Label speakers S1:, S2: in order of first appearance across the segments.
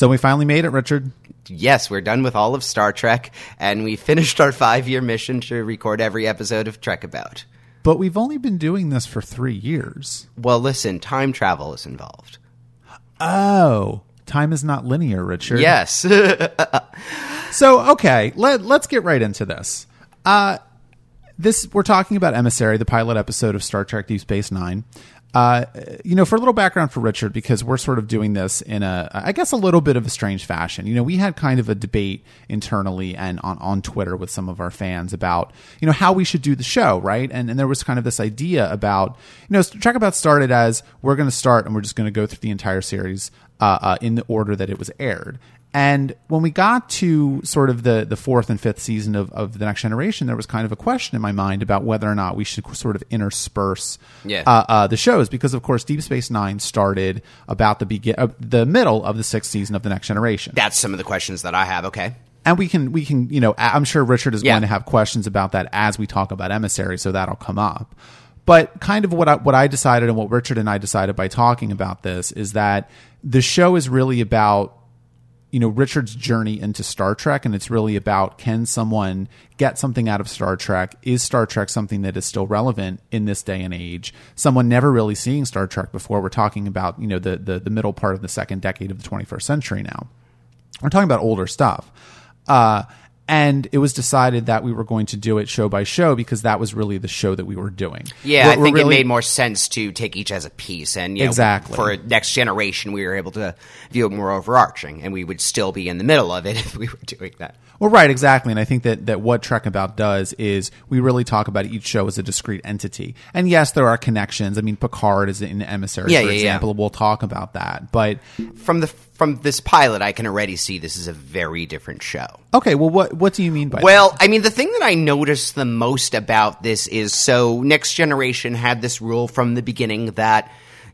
S1: So we finally made it, Richard.
S2: Yes, we're done with all of Star Trek, and we finished our five year mission to record every episode of Trek About.
S1: But we've only been doing this for three years.
S2: Well, listen, time travel is involved.
S1: Oh, time is not linear, Richard.
S2: Yes.
S1: So okay, let let's get right into this. Uh, this we're talking about Emissary, the pilot episode of Star Trek Deep Space Nine. Uh, you know, for a little background for Richard, because we're sort of doing this in a, I guess, a little bit of a strange fashion. You know, we had kind of a debate internally and on, on Twitter with some of our fans about, you know, how we should do the show, right? And, and there was kind of this idea about, you know, Trek About started as we're going to start and we're just going to go through the entire series uh, uh, in the order that it was aired. And when we got to sort of the, the fourth and fifth season of, of The Next Generation, there was kind of a question in my mind about whether or not we should sort of intersperse
S2: Yeah.
S1: uh, uh, the shows. Because, of course, Deep Space Nine started about the, begin- uh, the middle of the sixth season of The Next Generation.
S2: That's some of the questions that I have, okay?
S1: and we can, we can, you know, I'm sure Richard is
S2: Yeah.
S1: going to have questions about that as we talk about Emissary, so that'll come up. But kind of what I, what I decided and what Richard and I decided by talking about this is that the show is really about you know Richard's journey into Star Trek, and it's really about can someone get something out of Star Trek? Is Star Trek something that is still relevant in this day and age? Someone never really seeing Star Trek before. We're talking about you know the the, the middle part of the second decade of the 21st century now. We're talking about older stuff. Uh, and it was decided that we were going to do it show by show because that was really the show that we were doing.
S2: Yeah,
S1: We're-
S2: I think
S1: really-
S2: it made more sense to take each as a piece, and you know,
S1: Exactly.
S2: for next generation, we were able to view it more overarching, and we would still be in the middle of it if we were doing that.
S1: Well, right, exactly. And I think that, that what Trek About does is we really talk about each show as a discrete entity. And yes, there are connections. I mean, Picard is an Emissary,
S2: Yeah,
S1: for
S2: yeah, yeah.
S1: example. We'll talk about that. But
S2: From the from this pilot, I can already see this is a very different show.
S1: okay, well, what what do you mean by
S2: Well, I mean, the thing that I noticed the most about this is so Next Generation had this rule from the beginning that,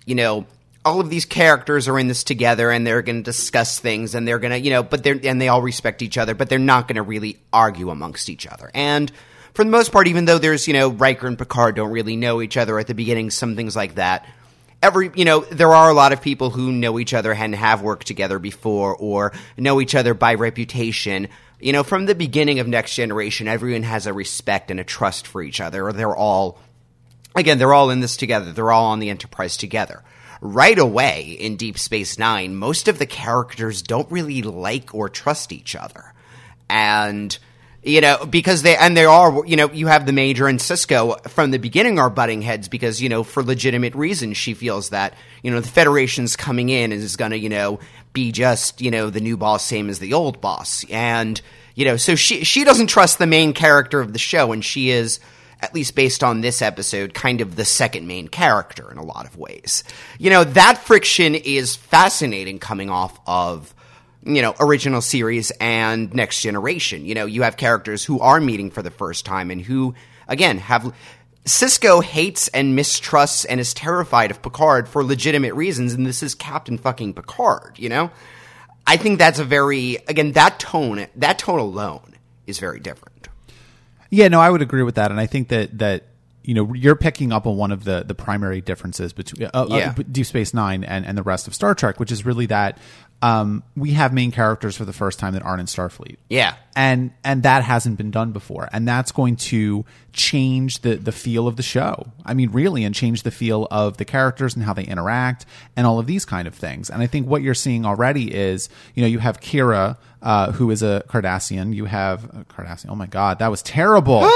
S2: you know, all of these characters are in this together and they're going to discuss things and they're going to, you know, but they're, and they all respect each other, but they're not going to really argue amongst each other. And for the most part, even though there's, you know, Riker and Picard don't really know each other at the beginning, some things like that, every you know there are a lot of people who know each other and have worked together before or know each other by reputation. You know from the beginning of next generation everyone has a respect and a trust for each other or they're all again they're all in this together. They're all on the enterprise together. Right away in deep space 9 most of the characters don't really like or trust each other. And you know because they and they are you know you have the major and Sisko from the beginning are butting heads because you know for legitimate reasons she feels that you know the federation's coming in and is going to you know be just you know the new boss same as the old boss and you know so she she doesn't trust the main character of the show and she is at least based on this episode, kind of the second main character in a lot of ways. You know, that friction is fascinating coming off of, you know, original series and next generation. You know, you have characters who are meeting for the first time and who, again, have. Sisko hates and mistrusts and is terrified of Picard for legitimate reasons, and this is Captain fucking Picard, you know? I think that's a very, again, that tone, that tone alone is very different.
S1: Yeah, no, I would agree with that, and I think that that you know you're picking up on one of the the primary differences between uh,
S2: Yeah.
S1: uh, Deep Space Nine and and the rest of Star Trek, which is really that um, we have main characters for the first time that aren't in Starfleet.
S2: Yeah.
S1: and and that hasn't been done before, and that's going to change the the feel of the show. I mean, really, and change the feel of the characters and how they interact and all of these kind of things. And I think what you're seeing already is, you know, you have Kira, uh, who is a Cardassian. You have uh, Cardassian. Oh my God, that was terrible.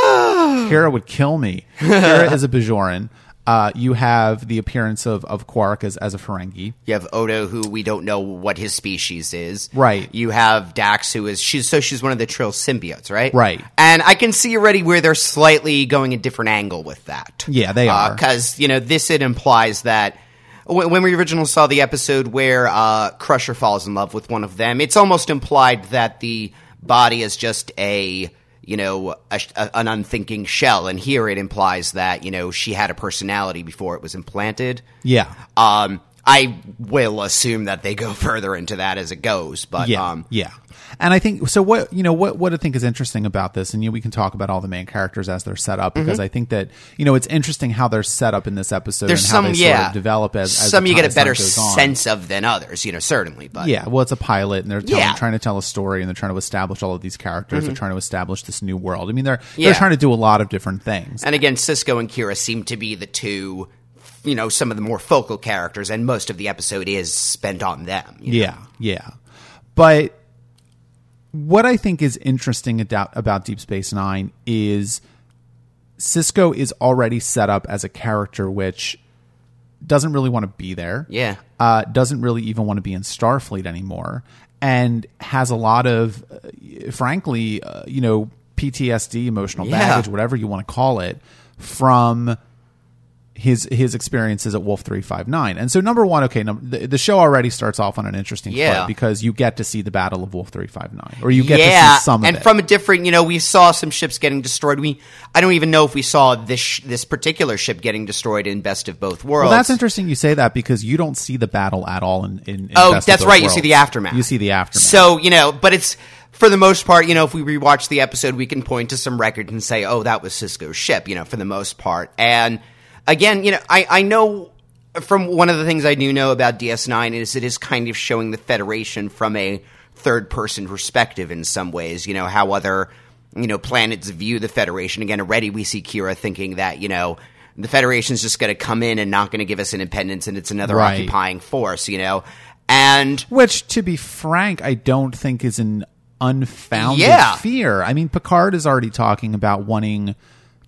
S1: Kira would kill me. Kira is a Bajoran. Uh, you have the appearance of of Quark as as a Ferengi.
S2: You have Odo, who we don't know what his species is.
S1: Right.
S2: You have Dax, who is she's so she's one of the Trill symbiotes, right?
S1: Right.
S2: And I can see already where they're slightly going a different angle with that.
S1: Yeah, they are.
S2: because you know this it implies that. When when we originally saw the episode where uh, Crusher falls in love with one of them, it's almost implied that the body is just a you know a, a- an unthinking shell, and here it implies that you know she had a personality before it was implanted.
S1: Yeah.
S2: Um, I will assume that they go further into that as it goes, but
S1: Yeah,
S2: um,
S1: yeah. And I think so. What you know, what what I think is interesting about this, and you know, we can talk about all the main characters as they're set up because I think that you know it's interesting how they're set up in this episode
S2: Mm-hmm. there's
S1: and how
S2: some
S1: they
S2: yeah
S1: sort of develop as, as
S2: some you get a better
S1: time goes on.
S2: sense of than others, you know, certainly, but
S1: Yeah, well, it's a pilot, and they're telling,
S2: Yeah.
S1: trying to tell a story, and they're trying to establish all of these characters. They're trying to establish this new world. I mean, they're
S2: Mm-hmm. Yeah.
S1: they're trying to do a lot of different things.
S2: And again, Sisko and Kira seem to be the two, you know, some of the more focal characters, and most of the episode is spent on them. you know?
S1: Yeah, yeah. But what I think is interesting about, about Deep Space Nine is Sisko is already set up as a character which doesn't really want to be there.
S2: Yeah.
S1: Uh, doesn't really even want to be in Starfleet anymore, and has a lot of, uh, frankly, uh, you know, PTSD, emotional
S2: Yeah.
S1: baggage, whatever you want to call it, from his his experiences at Wolf three five nine. And so number one, okay, num- the, the show already starts off on an interesting
S2: Yeah.
S1: foot because you get to see the Battle of Wolf three five nine, or you get
S2: yeah,
S1: to see some of
S2: and
S1: it.
S2: from a different, you know, we saw some ships getting destroyed. We, I don't even know if we saw this sh- this particular ship getting destroyed in Best of Both Worlds.
S1: well, that's interesting you say that because you don't see the battle at all in. in, in
S2: Oh,
S1: Best of
S2: that's right. You see the aftermath.
S1: You see the aftermath.
S2: So you know, but it's for the most part, you know, if we rewatch the episode, we can point to some record and say, "Oh, that was Sisko's ship." You know, for the most part. And again, you know, I I know from one of the things I do know about DS9 is it is kind of showing the Federation from a third person perspective in some ways. You know how other you know planets view the Federation. Again, already we see Kira thinking that you know. The Federation's just going to come in and not going to give us independence, and it's another
S1: Right.
S2: occupying force, you know. And
S1: Which, to be frank, I don't think is an unfounded
S2: Yeah.
S1: fear. I mean, Picard is already talking about wanting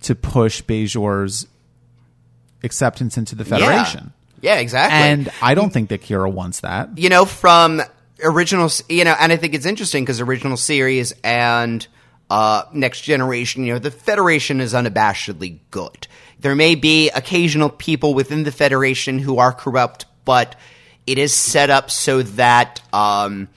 S1: to push Bajor's acceptance into the Federation.
S2: Yeah, exactly.
S1: And I don't think that Kira wants that.
S2: you know, from original, you know, and I think it's interesting because original series and uh, next generation, you know, the Federation is unabashedly good. There may be occasional people within the Federation who are corrupt, but it is set up so that. Um,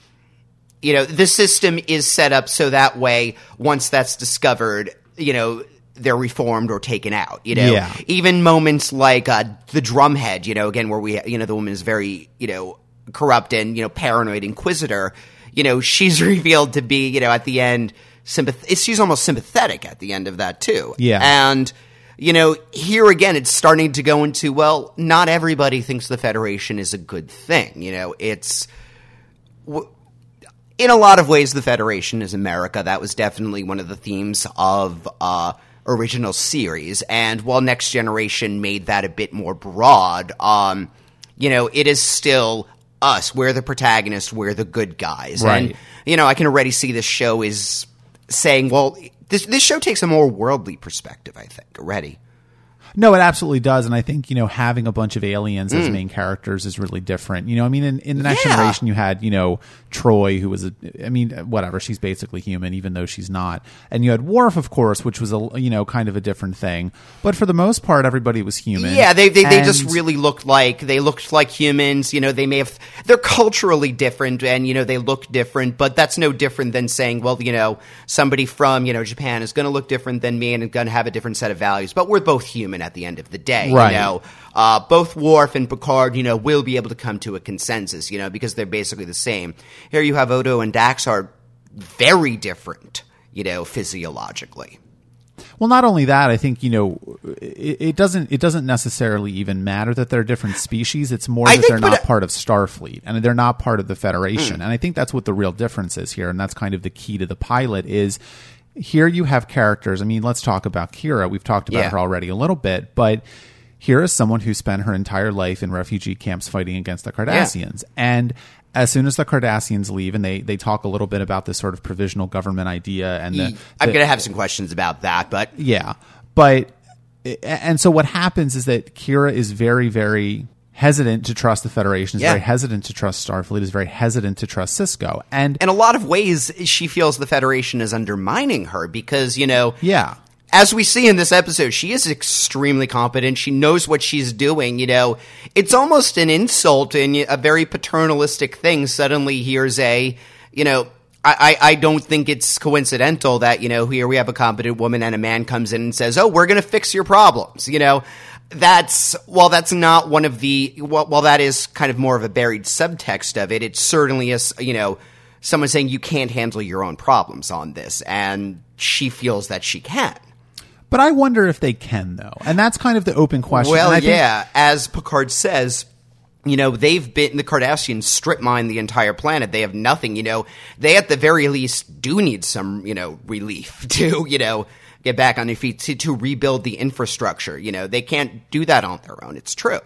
S2: you know, the system is set up so that way, once that's discovered, you know, they're reformed or taken out. You know,
S1: Yeah.
S2: even moments like uh, the drumhead, you know, again where we, you know, the woman is very, you know, corrupt and you know paranoid inquisitor. You know, she's revealed to be, you know, at the end, sympath- She's almost sympathetic at the end of that too.
S1: Yeah.
S2: and. You know, here again, it's starting to go into, well, not everybody thinks the Federation is a good thing. You know, it's, in a lot of ways, the Federation is America. That was definitely one of the themes of uh, original series. And while Next Generation made that a bit more broad, um, you know, it is still us. We're the protagonists. We're the good guys.
S1: Right.
S2: And you know, I can already see this show is saying, well, this this show takes a more worldly perspective. I think already.
S1: No, it absolutely does, and I think you know having a bunch of aliens
S2: Mm.
S1: as main characters is really different. You know, I mean, in, in the next
S2: Yeah.
S1: generation, you had you know Troi, who was a, I mean, whatever, she's basically human, even though she's not, and you had Worf, of course, which was a you know kind of a different thing, but for the most part, everybody was human.
S2: Yeah, they they, they just really looked like they looked like humans. You know, they may have they're culturally different, and you know they look different. But that's no different than saying, well, you know, somebody from you know Japan is going to look different than me and going to have a different set of values. But we're both human at the end of the day.
S1: Right.
S2: You know, uh, both Worf and Picard, you know, will be able to come to a consensus. You know, because they're basically the same. Here you have Odo and Dax are very different. You know, physiologically.
S1: Well, not only that, I think you know it, it doesn't it doesn't necessarily even matter that they're different species. It's more
S2: I
S1: that they're not
S2: I-
S1: part of Starfleet and they're not part of the Federation.
S2: Hmm.
S1: And I think that's what the real difference is here, and that's kind of the key to the pilot is. Here you have characters. I mean, let's talk about Kira. We've talked about
S2: Yeah.
S1: her already a little bit, but here is someone who spent her entire life in refugee camps fighting against the Cardassians. And as soon as the Cardassians leave, and they, they talk a little bit about this sort of provisional government idea, and the,
S2: I'm going to have some questions about that, but
S1: yeah, but and so what happens is that Kira is very, very hesitant to trust the Federation. Is
S2: Yeah.
S1: very hesitant to trust Starfleet. Is very hesitant to trust Sisko. And
S2: in a lot of ways, she feels the Federation is undermining her because, you know,
S1: yeah,
S2: as we see in this episode, she is extremely competent. She knows what she's doing. You know, it's almost an insult and a very paternalistic thing. Suddenly, here's a, you know, I, I, I don't think it's coincidental that, you know, here we have a competent woman and a man comes in and says, Oh, we're going to fix your problems. You know, that's well that's not one of the well, well that is kind of more of a buried subtext of it it certainly is you know someone saying you can't handle your own problems on this and she feels that she can.
S1: But I wonder if they can though, and that's kind of the open question.
S2: well
S1: I think-
S2: yeah. As picard says you know they've been the cardassians strip mine the entire planet. They have nothing you know. They at the very least do need some you know relief to you know get back on their feet to, to rebuild the infrastructure. You know they can't do that on their own. It's true.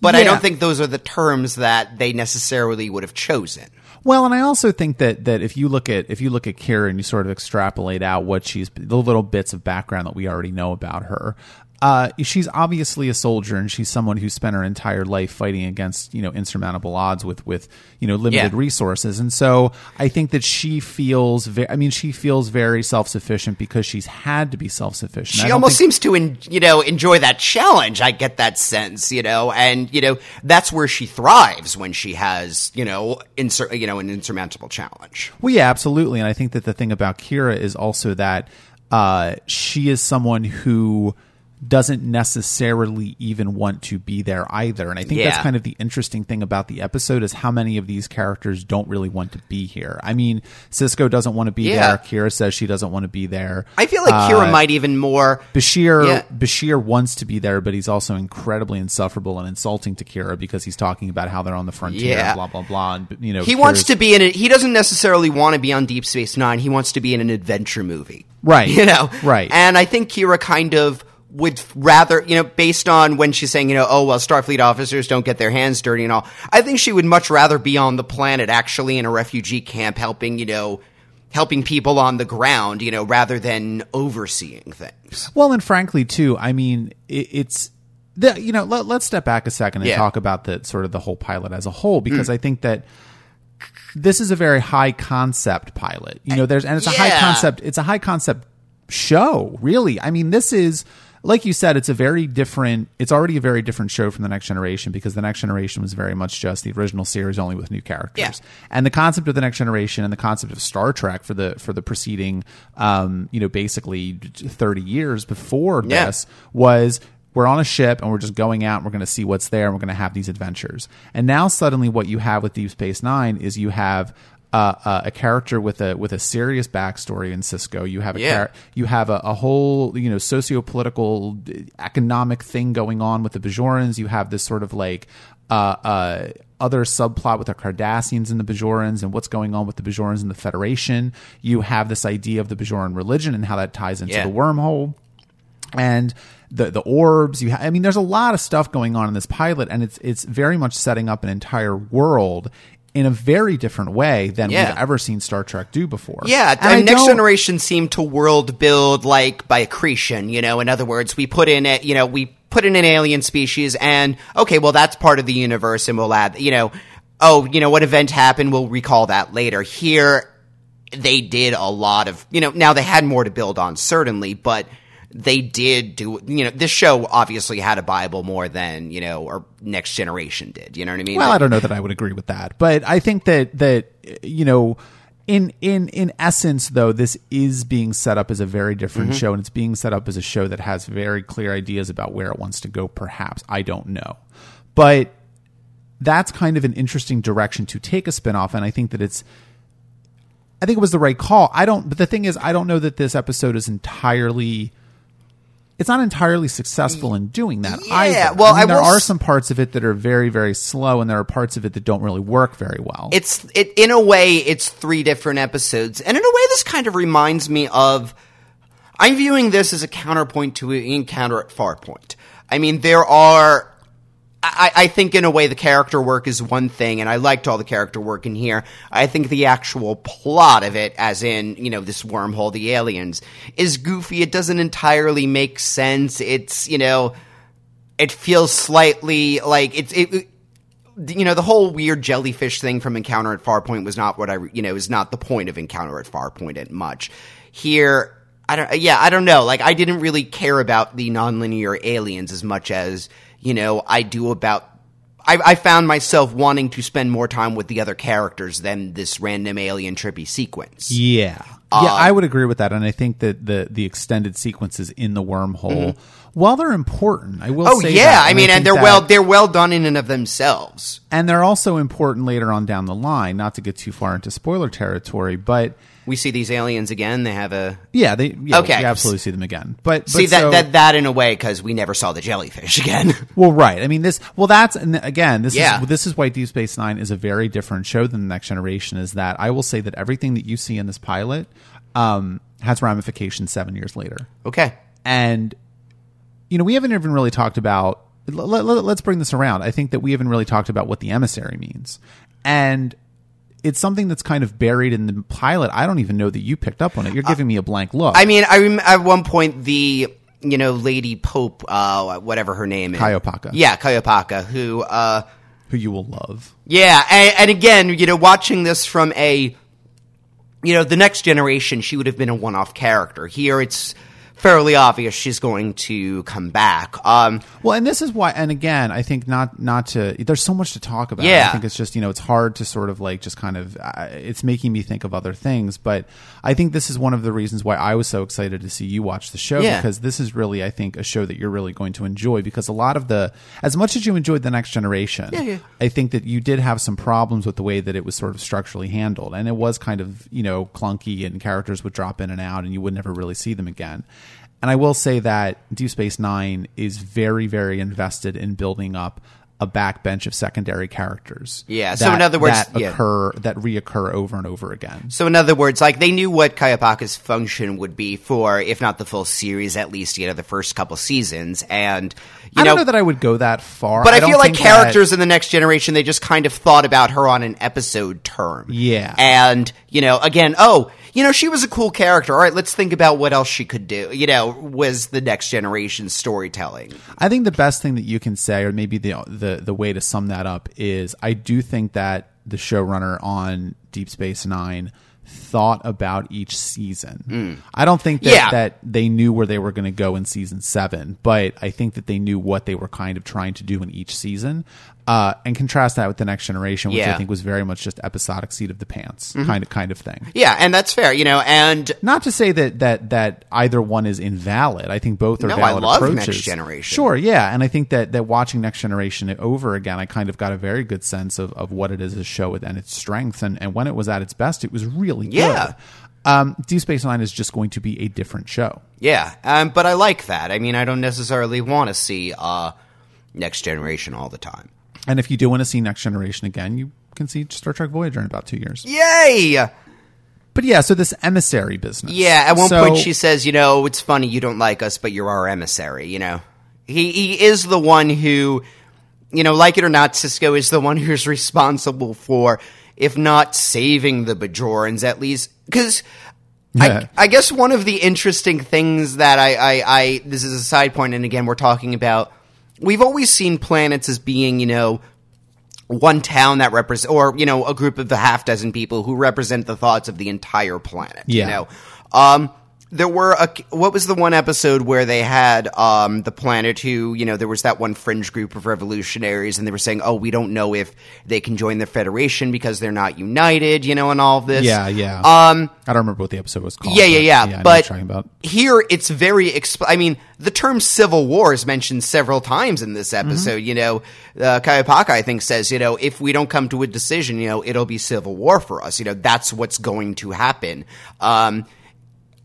S2: But i don't think those are the terms that they necessarily would have chosen.
S1: Well, and I also think that that if you look at if you look at Kira and you sort of extrapolate out what she's the little bits of background that we already know about her, uh, she's obviously a soldier and she's someone who spent her entire life fighting against you know insurmountable odds with with you know limited
S2: Yeah.
S1: resources, and so I think that she feels very. I mean, she feels very self sufficient because she's had to be self sufficient.
S2: she almost seems to en- you know enjoy that challenge i get that sense you know and you know that's where she thrives when she has you know insur- you know an insurmountable challenge
S1: Well, yeah, absolutely. And I think that the thing about Kira is also that uh, she is someone who doesn't necessarily even want to be there either. And I think that's kind of the interesting thing about the episode is how many of these characters don't really want to be here. I mean, Sisko doesn't want to be
S2: Yeah.
S1: there. Kira says she doesn't want to be there.
S2: I feel like Kira uh, might even more.
S1: Bashir
S2: Yeah.
S1: Bashir wants to be there, but he's also incredibly insufferable and insulting to Kira because he's talking about how they're on the frontier,
S2: Yeah.
S1: blah blah blah. And you know,
S2: He wants to be in it. He doesn't necessarily want to be on Deep Space Nine. He wants to be in an adventure movie.
S1: Right.
S2: You know?
S1: Right.
S2: And I think Kira kind of would rather, you know, based on when she's saying, you know, oh, well, Starfleet officers don't get their hands dirty and all, I think she would much rather be on the planet actually in a refugee camp helping, you know, helping people on the ground, you know, rather than overseeing things.
S1: Well, and frankly, too, I mean, it, it's the you know let, let's step back a second and
S2: Yeah.
S1: talk about the sort of the whole pilot as a whole hmm. because I think that this is a very high concept pilot. You know, there's and it's a high concept. It's a high concept show, really. I mean, this is like you said, it's a very different. It's already a very different show from the Next Generation because the Next Generation was very much just the original series, only with new characters.
S2: Yeah.
S1: And the concept of the Next Generation and the concept of Star Trek for the for the preceding, um, you know, basically thirty years before
S2: Yeah.
S1: this was we're on a ship and we're just going out and we're going to see what's there and we're going to have these adventures. And now suddenly, what you have with Deep Space Nine is you have. Uh, uh, a character with a with a serious backstory in Sisko. You have a
S2: Yeah.
S1: char- you have a, a whole you know socio-political uh, economic thing going on with the Bajorans. You have this sort of like uh, uh, other subplot with the Cardassians and the Bajorans and what's going on with the Bajorans and the Federation. You have this idea of the Bajoran religion and how that ties into
S2: Yeah.
S1: the wormhole and the the orbs you ha- I mean there's a lot of stuff going on in this pilot and it's it's very much setting up an entire world in a very different way than
S2: Yeah.
S1: we've ever seen Star Trek do before.
S2: Yeah,
S1: And
S2: and Next Generation seemed to world build like by accretion. You know, in other words, we put in a, you know, we put in an alien species, and okay, well, that's part of the universe, and we'll add, you know, oh, you know, what event happened? We'll recall that later. Here, they did a lot of, you know, now they had more to build on, certainly, but they did do, you know, this show obviously had a Bible more than, you know, or Next Generation did. You know what I mean?
S1: Well, I don't know that I would agree with that, but I think that that you know, in in in essence, though, this is being set up as a very different
S2: Mm-hmm.
S1: show, and it's being set up as a show that has very clear ideas about where it wants to go. Perhaps I don't know, but that's kind of an interesting direction to take a spinoff, and I think that it's. I think it was the right call. I don't, but the thing is, I don't know that this episode is entirely. It's not entirely successful in doing that
S2: Yeah,
S1: either.
S2: well,
S1: I mean,
S2: I
S1: there are
S2: s-
S1: some parts of it that are very, very slow, and there are parts of it that don't really work very well.
S2: it's it in a way it's three different episodes and in a way this kind of reminds me of i'm viewing this as a counterpoint to encounter at farpoint i mean there are I, I think in a way the character work is one thing, and I liked all the character work in here. I think the actual plot of it, as in, you know, this wormhole, the aliens, is goofy. It doesn't entirely make sense. It's, you know, it feels slightly like it's, it, it- you know, the whole weird jellyfish thing from Encounter at Farpoint was not what I, you know, is not the point of Encounter at Farpoint at much. Here, I don't, yeah, I don't know. Like, I didn't really care about the nonlinear aliens as much as, you know, I do about. I, I found myself wanting to spend more time with the other characters than this random alien trippy sequence.
S1: yeah, yeah, I would agree with that, and I think that the the extended sequences in the wormhole,
S2: Mm-hmm.
S1: while they're important, I will
S2: Oh yeah,
S1: that,
S2: I mean,
S1: think
S2: and they're
S1: that-
S2: well they're well done in and of themselves.
S1: and they're also important later on down the line. Not to get too far into spoiler territory, but
S2: We see these aliens again. They have a
S1: yeah, they yeah,
S2: Okay.
S1: we absolutely see them again. But,
S2: see
S1: but
S2: that
S1: so-
S2: that that in a way because we never saw the jellyfish again.
S1: Well, right. I mean, this. Well, that's and again, this
S2: Yeah.
S1: is this is why Deep Space Nine is a very different show than the Next Generation. Is that I will say that everything that you see in this pilot um, has ramifications seven years later,
S2: okay.
S1: and you know we haven't even really talked about. Let, let, let's bring this around. I think that we haven't really talked about what the emissary means, and it's something that's kind of buried in the pilot. I don't even know that you picked up on it. You're giving me a blank look.
S2: I mean, I rem- at one point the you know Lady Pope, uh, whatever her name is,
S1: Kai Opaka.
S2: Yeah, Kai Opaka, who. Uh,
S1: who you will love.
S2: Yeah, and, and again, you know, watching this from a, you know, the next generation, she would have been a one-off character. Here, it's fairly obvious she's going to come back. Um,
S1: Well, and this is why, and again, I think not not to. There's so much to talk about.
S2: Yeah.
S1: I think it's just you know it's hard to sort of like just kind of. Uh, it's making me think of other things, but I think this is one of the reasons why I was so excited to see you watch the show
S2: Yeah.
S1: because this is really, I think, a show that you're really going to enjoy because a lot of the, as much as you enjoyed the Next Generation,
S2: yeah.
S1: I think that you did have some problems with the way that it was sort of structurally handled, and it was kind of you know clunky, and characters would drop in and out, and you would never really see them again. And I will say that Deep Space Nine is very, very invested in building up a backbench of secondary characters.
S2: Yeah, so in other words-
S1: that
S2: yeah.
S1: occur that reoccur over and over again.
S2: so in other words, like they knew what Kai Opaka's function would be for, if not the full series, at least you know the first couple seasons, and you
S1: I
S2: know.
S1: don't know that I would go that far,
S2: but I,
S1: don't
S2: feel like
S1: think that-
S2: characters in the next generation, they just kind of thought about her on an episode term.
S1: Yeah.
S2: And, you know, again, oh, you know, she was a cool character. All right, let's think about what else she could do. You know, was the next generation storytelling.
S1: I think the best thing that you can say, or maybe the the the way to sum that up, is I do think that the showrunner on Deep Space Nine thought about each season. I don't think that,
S2: Mm. Yeah.
S1: that they knew where they were going to go in season seven, but I think that they knew what they were kind of trying to do in each season. Uh, and contrast that with the next generation, which I
S2: Yeah. Mm-hmm.
S1: think was very much just episodic seat of the pants kind of kind of thing.
S2: Yeah, and that's fair, you know, and
S1: Not to say that that that either one is invalid. I think both are
S2: No, I
S1: valid
S2: love
S1: approaches.
S2: Next Generation.
S1: Sure, yeah, and I think that that watching Next Generation over again, I kind of got a very good sense of, of what it is as a show and its strengths, and, and when it was at its best, it was really
S2: Yeah.
S1: good. Um, Deep Space Nine is just going to be a different show.
S2: yeah, um, but I like that. I mean, I don't necessarily want to see uh, Next Generation all the time.
S1: And if you do want to see Next Generation again, you can see Star Trek Voyager in about two years.
S2: Yay!
S1: But yeah, so this emissary business.
S2: Yeah, at one
S1: So-
S2: point she says, you know, it's funny you don't like us, but you're our emissary, you know. He he is the one who you know, like it or not, Sisko is the one who's responsible for if not saving the Bajorans at least cuz
S1: Yeah.
S2: I, I guess one of the interesting things that I, I, I this is a side point, and again we're talking about we've always seen planets as being, you know, one town that represents, or you know, a group of a half dozen people who represent the thoughts of the entire planet.
S1: Yeah.
S2: You know, um, there were a what was the one episode where they had um, the planet who you know there was that one fringe group of revolutionaries and they were saying oh we don't know if they can join the federation because they're not united you know and all of this
S1: Yeah, yeah.
S2: um
S1: I don't remember what the episode was called.
S2: yeah, yeah, yeah.
S1: What
S2: but
S1: talking about.
S2: here, it's very. Exp- I mean, the term "civil war" is mentioned several times in this episode. You know, uh, Kai Opaka, I think, says, you know, if we don't come to a decision, you know, it'll be civil war for us. You know, that's what's going to happen. Um,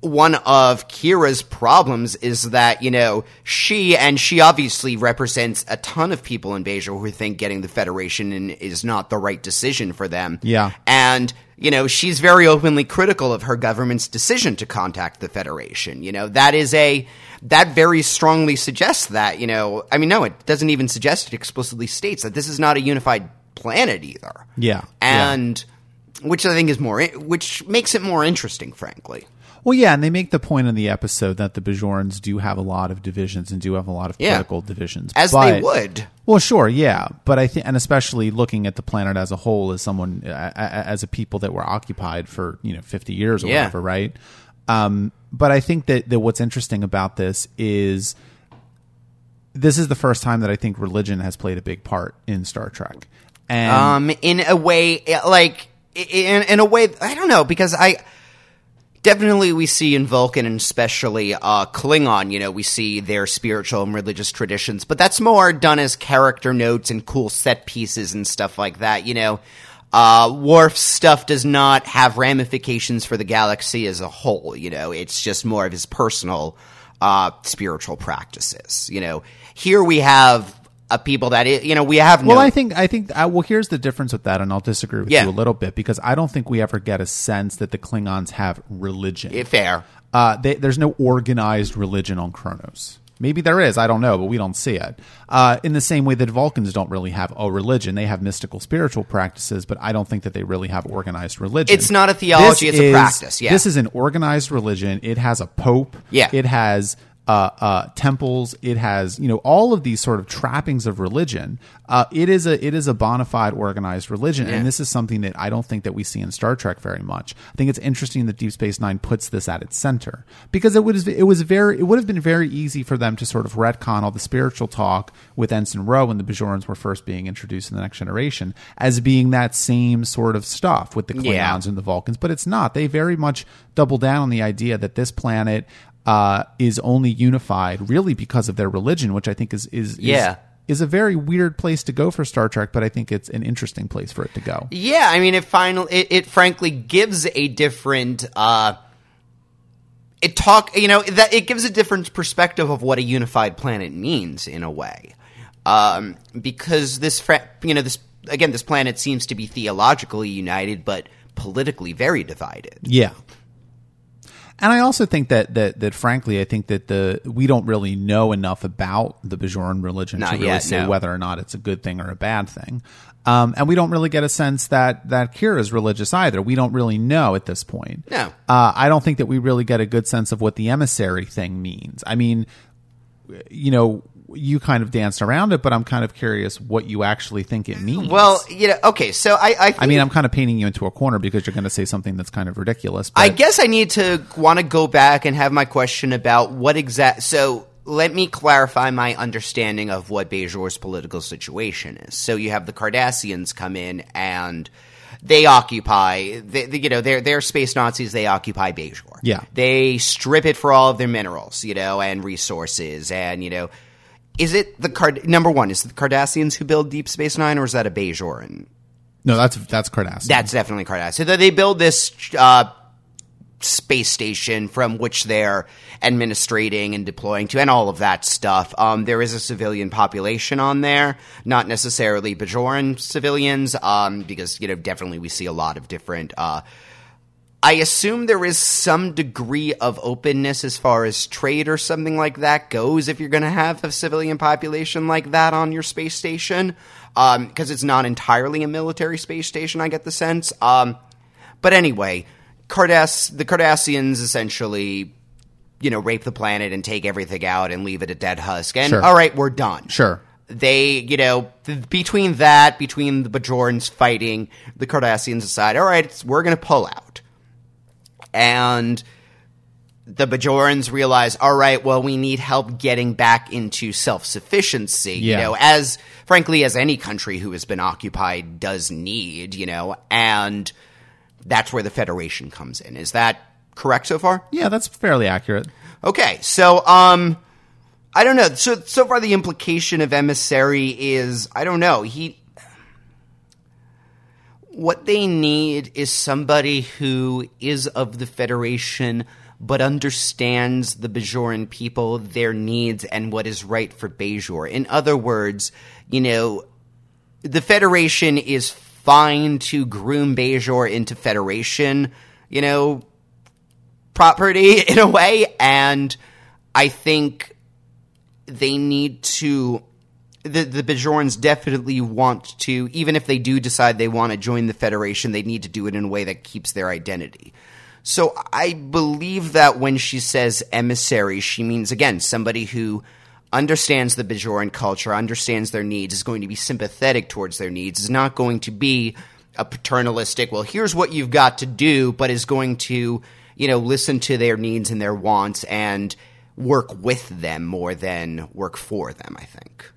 S2: one of Kira's problems is that, you know, she, and she obviously represents a ton of people in Beijing who think getting the Federation in is not the right decision for them.
S1: Yeah.
S2: And, you know, she's very openly critical of her government's decision to contact the Federation. You know, that is a, that very strongly suggests that, you know, I mean, no, it doesn't even suggest it explicitly states that this is not a unified planet either.
S1: Yeah, yeah.
S2: And, which I think is more, which makes it more interesting, frankly.
S1: Well, yeah, and they make the point in the episode that the Bajorans do have a lot of divisions and do have a lot of
S2: Yeah.
S1: political divisions,
S2: As
S1: but-
S2: they would.
S1: Well, sure, yeah, but I think, and especially looking at the planet as a whole, as someone, as a people that were occupied for you know fifty years or
S2: Yeah.
S1: whatever, right? Um, but I think that that what's interesting about this is this is the first time that I think religion has played a big part in Star Trek, and
S2: um, in a way, like in in a way, I don't know because I, definitely we see in Vulcan and especially uh, Klingon, you know, we see their spiritual and religious traditions, but that's more done as character notes and cool set pieces and stuff like that, you know. Uh, Worf's stuff does not have ramifications for the galaxy as a whole, you know, it's just more of his personal uh, spiritual practices, you know. Here we have a people that you know we have no
S1: Well, I think I think uh, well, here's the difference with that, and I'll disagree with
S2: Yeah.
S1: you a little bit because I don't think we ever get a sense that the Klingons have religion.
S2: fair.
S1: uh, they, there's no organized religion on Kronos. Maybe there is, I don't know, but we don't see it. Uh, in the same way that Vulcans don't really have a religion, they have mystical spiritual practices, but I don't think that they really have organized religion.
S2: It's not a theology,
S1: This
S2: it's a practice, yeah.
S1: this is an organized religion. It has a pope.
S2: Yeah.
S1: it has uh, uh, temples. It has you know all of these sort of trappings of religion. Uh, it is a it is a bona fide organized religion,
S2: Yeah.
S1: and this is something that I don't think that we see in Star Trek very much. I think it's interesting that Deep Space Nine puts this at its center because it was it was very it would have been very easy for them to sort of retcon all the spiritual talk with Ensign Ro when the Bajorans were first being introduced in the Next Generation as being that same sort of stuff with the Klingons
S2: Yeah.
S1: and the Vulcans, but it's not. They very much double down on the idea that this planet uh, is only unified really because of their religion, which I think is is, is
S2: Yeah.
S1: is a very weird place to go for Star Trek, but I think it's an interesting place for it to go.
S2: Yeah, I mean, it finally, it, it frankly gives a different, uh, it talk, you know, that it gives a different perspective of what a unified planet means in a way, um, because this, fra- you know, this again, this planet seems to be theologically united, but politically very divided.
S1: Yeah. And I also think that, that that frankly, I think that the we don't really know enough about the Bajoran religion
S2: Not
S1: to really
S2: yet,
S1: say
S2: no.
S1: whether or not it's a good thing or a bad thing. Um, and we don't really get a sense that that Kira is religious either. We don't really know at this point.
S2: No.
S1: uh, I don't think that we really get a good sense of what the emissary thing means. I mean, you know, you kind of danced around it, but I'm kind of curious what you actually think it means.
S2: Well, you know, okay, so I, I,
S1: I mean, I'm kind of painting you into a corner because you're going to say something that's kind of ridiculous.
S2: I guess I need to want to go back and have my question about what exact. So let me clarify my understanding of what Bajor's political situation is. So you have the Cardassians come in and they occupy. They, they- you know, they're they're space Nazis. They occupy Bajor.
S1: Yeah.
S2: they strip it for all of their minerals, you know, and resources, and you know. Is it the Card? Number one, is it the Cardassians who build Deep Space Nine, or is that a Bajoran?
S1: no, that's that's Cardassian.
S2: That's definitely Cardassian. So they build this uh, space station from which they're administrating and deploying to, and all of that stuff. Um, there is a civilian population on there, not necessarily Bajoran civilians, um, because you know definitely we see a lot of different. Uh, I assume there is some degree of openness as far as trade or something like that goes if you're going to have a civilian population like that on your space station, because it's not entirely a military space station. I get the sense. Um, but anyway, Cardass the Cardassians essentially, you know, rape the planet and take everything out and leave it a dead husk. And
S1: Sure.
S2: all right, we're done
S1: sure.
S2: they, you know, th- between that, between the Bajorans fighting, the Cardassians decide, all right, we're going to pull out. And the Bajorans realize, all right, well, we need help getting back into self sufficiency, you know, as frankly as any country who has been occupied does need, you know, and that's where the Federation comes in. Is that correct so far?
S1: Yeah, that's fairly accurate.
S2: Okay, so um I don't know. So so far the implication of emissary is I don't know. He what they need is somebody who is of the Federation but understands the Bajoran people, their needs, and what is right for Bajor. In other words, you know, the Federation is fine to groom Bajor into Federation, you know, property in a way, and I think they need to. The the Bajorans definitely want to, even if they do decide they want to join the Federation, they need to do it in a way that keeps their identity. So I believe that when she says emissary, she means again somebody who understands the Bajoran culture, understands their needs, is going to be sympathetic towards their needs, is not going to be a paternalistic, well, here's what you've got to do, but is going to, you know, listen to their needs and their wants and work with them more than work for them, I think.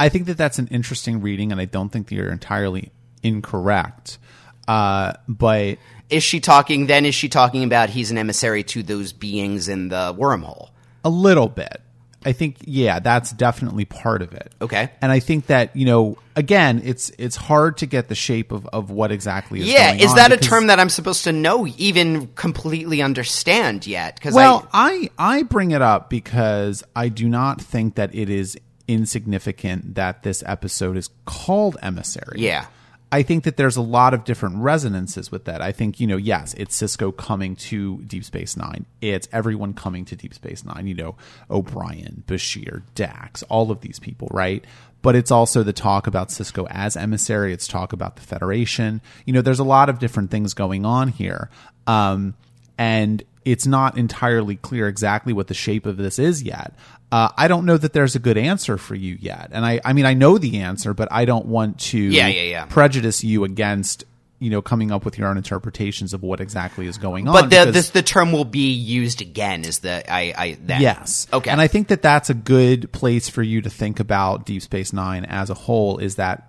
S1: I think that that's an interesting reading, and I don't think that you're entirely incorrect. Uh, but
S2: is she talking? Then is she talking about he's an emissary to those beings in the wormhole?
S1: A little bit. I think yeah, that's definitely part of it.
S2: Okay.
S1: And I think that, you know, again, it's it's hard to get the shape of, of what exactly is
S2: Yeah, is that a term that I'm supposed to know, even completely understand yet? Because
S1: Well, I I bring it up because I do not think that it is insignificant that this episode is called Emissary.
S2: Yeah.
S1: I think that there's a lot of different resonances with that. I think, you know, yes, it's Sisko coming to Deep Space Nine. It's everyone coming to Deep Space Nine, you know, O'Brien, Bashir, Dax, all of these people, right? But it's also the talk about Sisko as emissary. It's talk about the Federation. You know, there's a lot of different things going on here. Um, and it's not entirely clear exactly what the shape of this is yet. Uh, I don't know that there's a good answer for you yet, and I, I mean, I know the answer, but I don't want to
S2: Yeah, yeah, yeah.
S1: prejudice you against you know coming up with your own interpretations of what exactly is going on.
S2: but the,
S1: because-
S2: this the term will be used again. Is the I I that.
S1: Yes.
S2: Okay.
S1: And I think that that's a good place for you to think about Deep Space Nine as a whole is that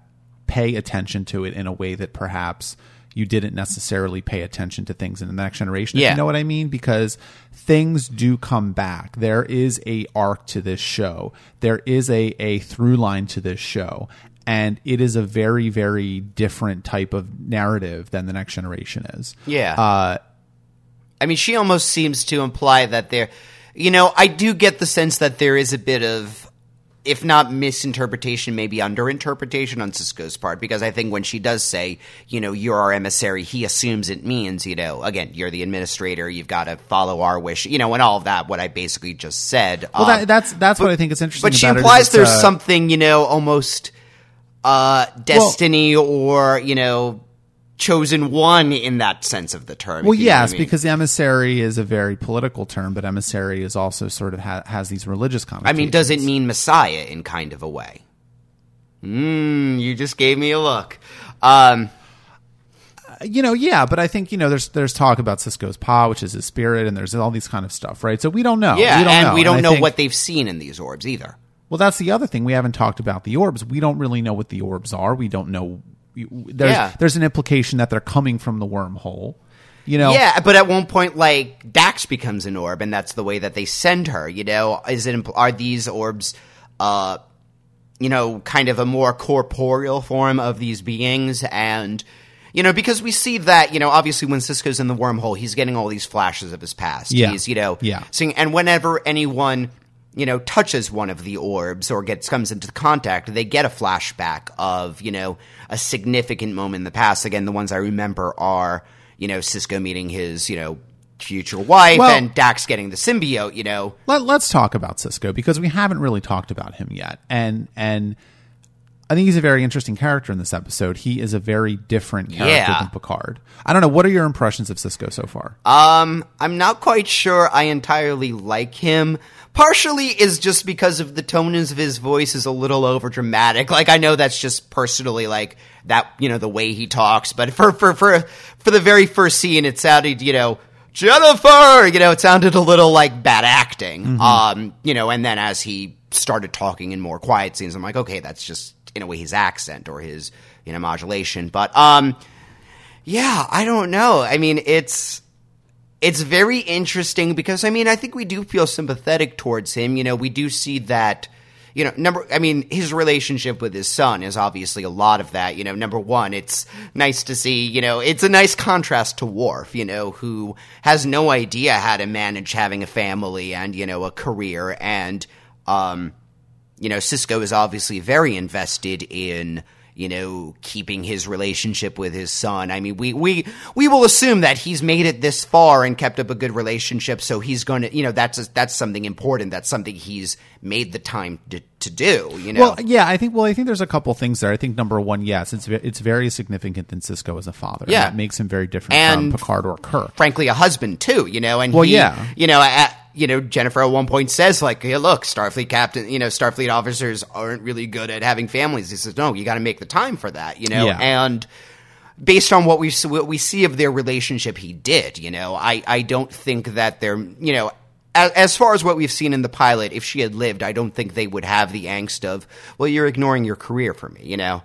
S1: pay attention to it in a way that perhaps you didn't necessarily pay attention to things in the next generation. If
S2: Yeah.
S1: you know what I mean? Because things do come back. There is a arc to this show. There is a, a through line to this show. And it is a very, very different type of narrative than the next generation is.
S2: Yeah.
S1: Uh,
S2: I mean, she almost seems to imply that there, you know, I do get the sense that there is a bit of, if not misinterpretation, maybe underinterpretation on Sisko's part, because I think when she does say, you know, you're our emissary, he assumes it means, you know, again, you're the administrator, you've got to follow our wish, you know, and all of that, what I basically just said.
S1: well,
S2: Um,
S1: that, that's that's what I think is interesting.
S2: but she implies there's
S1: uh,
S2: something, you know, almost uh, destiny or, you know, chosen one in that sense of the term.
S1: Well,
S2: if you know what
S1: yes,
S2: I mean.
S1: because emissary is a very political term, but emissary is also sort of ha- has these religious connotations.
S2: I mean, does it mean Messiah in kind of a way? Mm, you just gave me a look. Um,
S1: you know, yeah, but I think you know, there's there's talk about Sisko's pagh, which is his spirit, and there's all these kind of stuff, right? So we don't know.
S2: yeah,
S1: we don't
S2: and
S1: know.
S2: we don't
S1: I
S2: know
S1: think-
S2: what they've seen in these orbs either.
S1: Well, that's the other thing. We haven't talked about the orbs. We don't really know what the orbs are. We don't know. There's
S2: Yeah.
S1: there's an implication that they're coming from the wormhole. You know,
S2: Yeah, but at one point, like Dax becomes an orb, and that's the way that they send her. You know, is it are these orbs, uh, you know, kind of a more corporeal form of these beings, and you know, because we see that, you know, obviously when Sisko's in the wormhole, he's getting all these flashes of his past.
S1: Yeah.
S2: He's, you know,
S1: Yeah.
S2: seeing, and whenever anyone you know touches one of the orbs or gets comes into contact they get a flashback of you know a significant moment in the past again the ones i remember are you know Sisko meeting his you know future wife
S1: Well-
S2: and dax getting the symbiote you know
S1: Let, let's talk about Sisko because we haven't really talked about him yet, and and I think he's a very interesting character in this episode. He is a very different character
S2: Yeah.
S1: than Picard. I don't know. What are your impressions of Sisko so far?
S2: um i'm not quite sure i entirely like him partially is just because of the tone of his voice is a little over dramatic like i know that's just personally like that you know the way he talks but for for for for the very first scene it sounded you know Jennifer, you know, it sounded a little like bad acting. Um, you know, and then as he started talking in more quiet scenes, I'm like, okay, that's just in a way his accent or his, you know, modulation. But um yeah, I don't know. I mean, it's it's very interesting because I mean, I think we do feel sympathetic towards him. You know, we do see that. You know, number. I mean, his relationship with his son is obviously a lot of that. You know, number one, it's nice to see. You know, it's a nice contrast to Worf. You know, who has no idea how to manage having a family and you know a career, and um, you know, Sisko is obviously very invested in, you know, keeping his relationship with his son. I mean, we we we will assume that he's made it this far and kept up a good relationship, so he's going to, you know, that's that's something important. That's something he's made the time to, to do. You know,
S1: Well, yeah, I think. Well, I think there's a couple things there. I think number one, yes, it's it's very significant that Sisko is a father.
S2: Yeah.
S1: that makes him very different
S2: And-
S1: from Picard or Kirk.
S2: frankly, a husband too. You know, and
S1: Well,
S2: he,
S1: yeah.
S2: you know, at, you know, Jennifer at one point says like, hey, "Look, Starfleet captain, you know, Starfleet officers aren't really good at having families." He says, "No, you got to make the time for that." You know,
S1: Yeah.
S2: and based on what we what we see of their relationship, he did. You know, I I don't think that they're you know. As, as far as what we've seen in the pilot, if she had lived, I don't think they would have the angst of, well, you're ignoring your career for me, you know?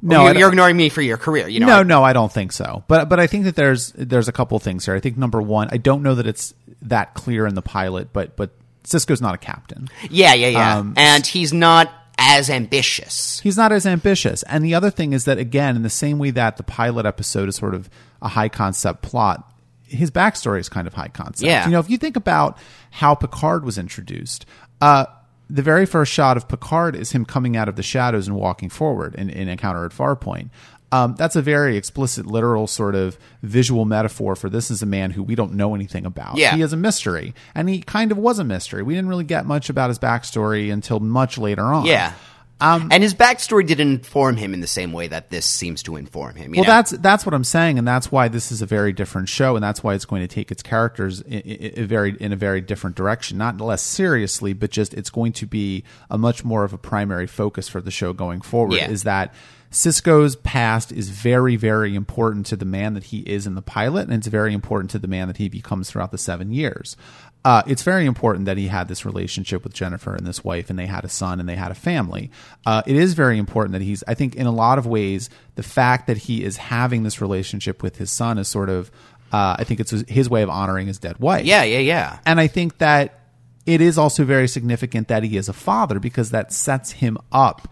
S1: No,
S2: No, you're, you're ignoring me for your career. You know,
S1: no,
S2: I-
S1: no, I don't think so. But but I think that there's there's a couple things here. I think number one, I don't know that it's that clear in the pilot, but but Sisko's not a captain.
S2: yeah, yeah, yeah.
S1: Um,
S2: and he's not as ambitious.
S1: He's not as ambitious. And the other thing is that again, in the same way that the pilot episode is sort of a high concept plot, his backstory is kind of high concept.
S2: Yeah.
S1: You know, if you think about how Picard was introduced, uh, the very first shot of Picard is him coming out of the shadows and walking forward in, in Encounter at Farpoint. Um, that's a very explicit, literal sort of visual metaphor for this is a man who we don't know anything about.
S2: Yeah.
S1: He is a mystery. And he kind of was a mystery. We didn't really get much about his backstory until much later on.
S2: Yeah.
S1: Um,
S2: and his backstory didn't inform him in the same way that this seems to inform him.
S1: Well,
S2: know?
S1: that's that's what I'm saying, and that's why this is a very different show, and that's why it's going to take its characters in, in, in very in a very different direction, not less seriously, but just it's going to be a much more of a primary focus for the show going forward.
S2: Yeah.
S1: Is that Sisko's past is very very important to the man that he is in the pilot, and it's very important to the man that he becomes throughout the seven years. Uh, it's very important that he had this relationship with Jennifer and this wife, and they had a son and they had a family. Uh, it is very important that he's, I think, in a lot of ways, the fact that he is having this relationship with his son is sort of, uh, I think it's his way of honoring his dead wife.
S2: yeah, yeah, yeah.
S1: And I think that it is also very significant that he is a father because that sets him up.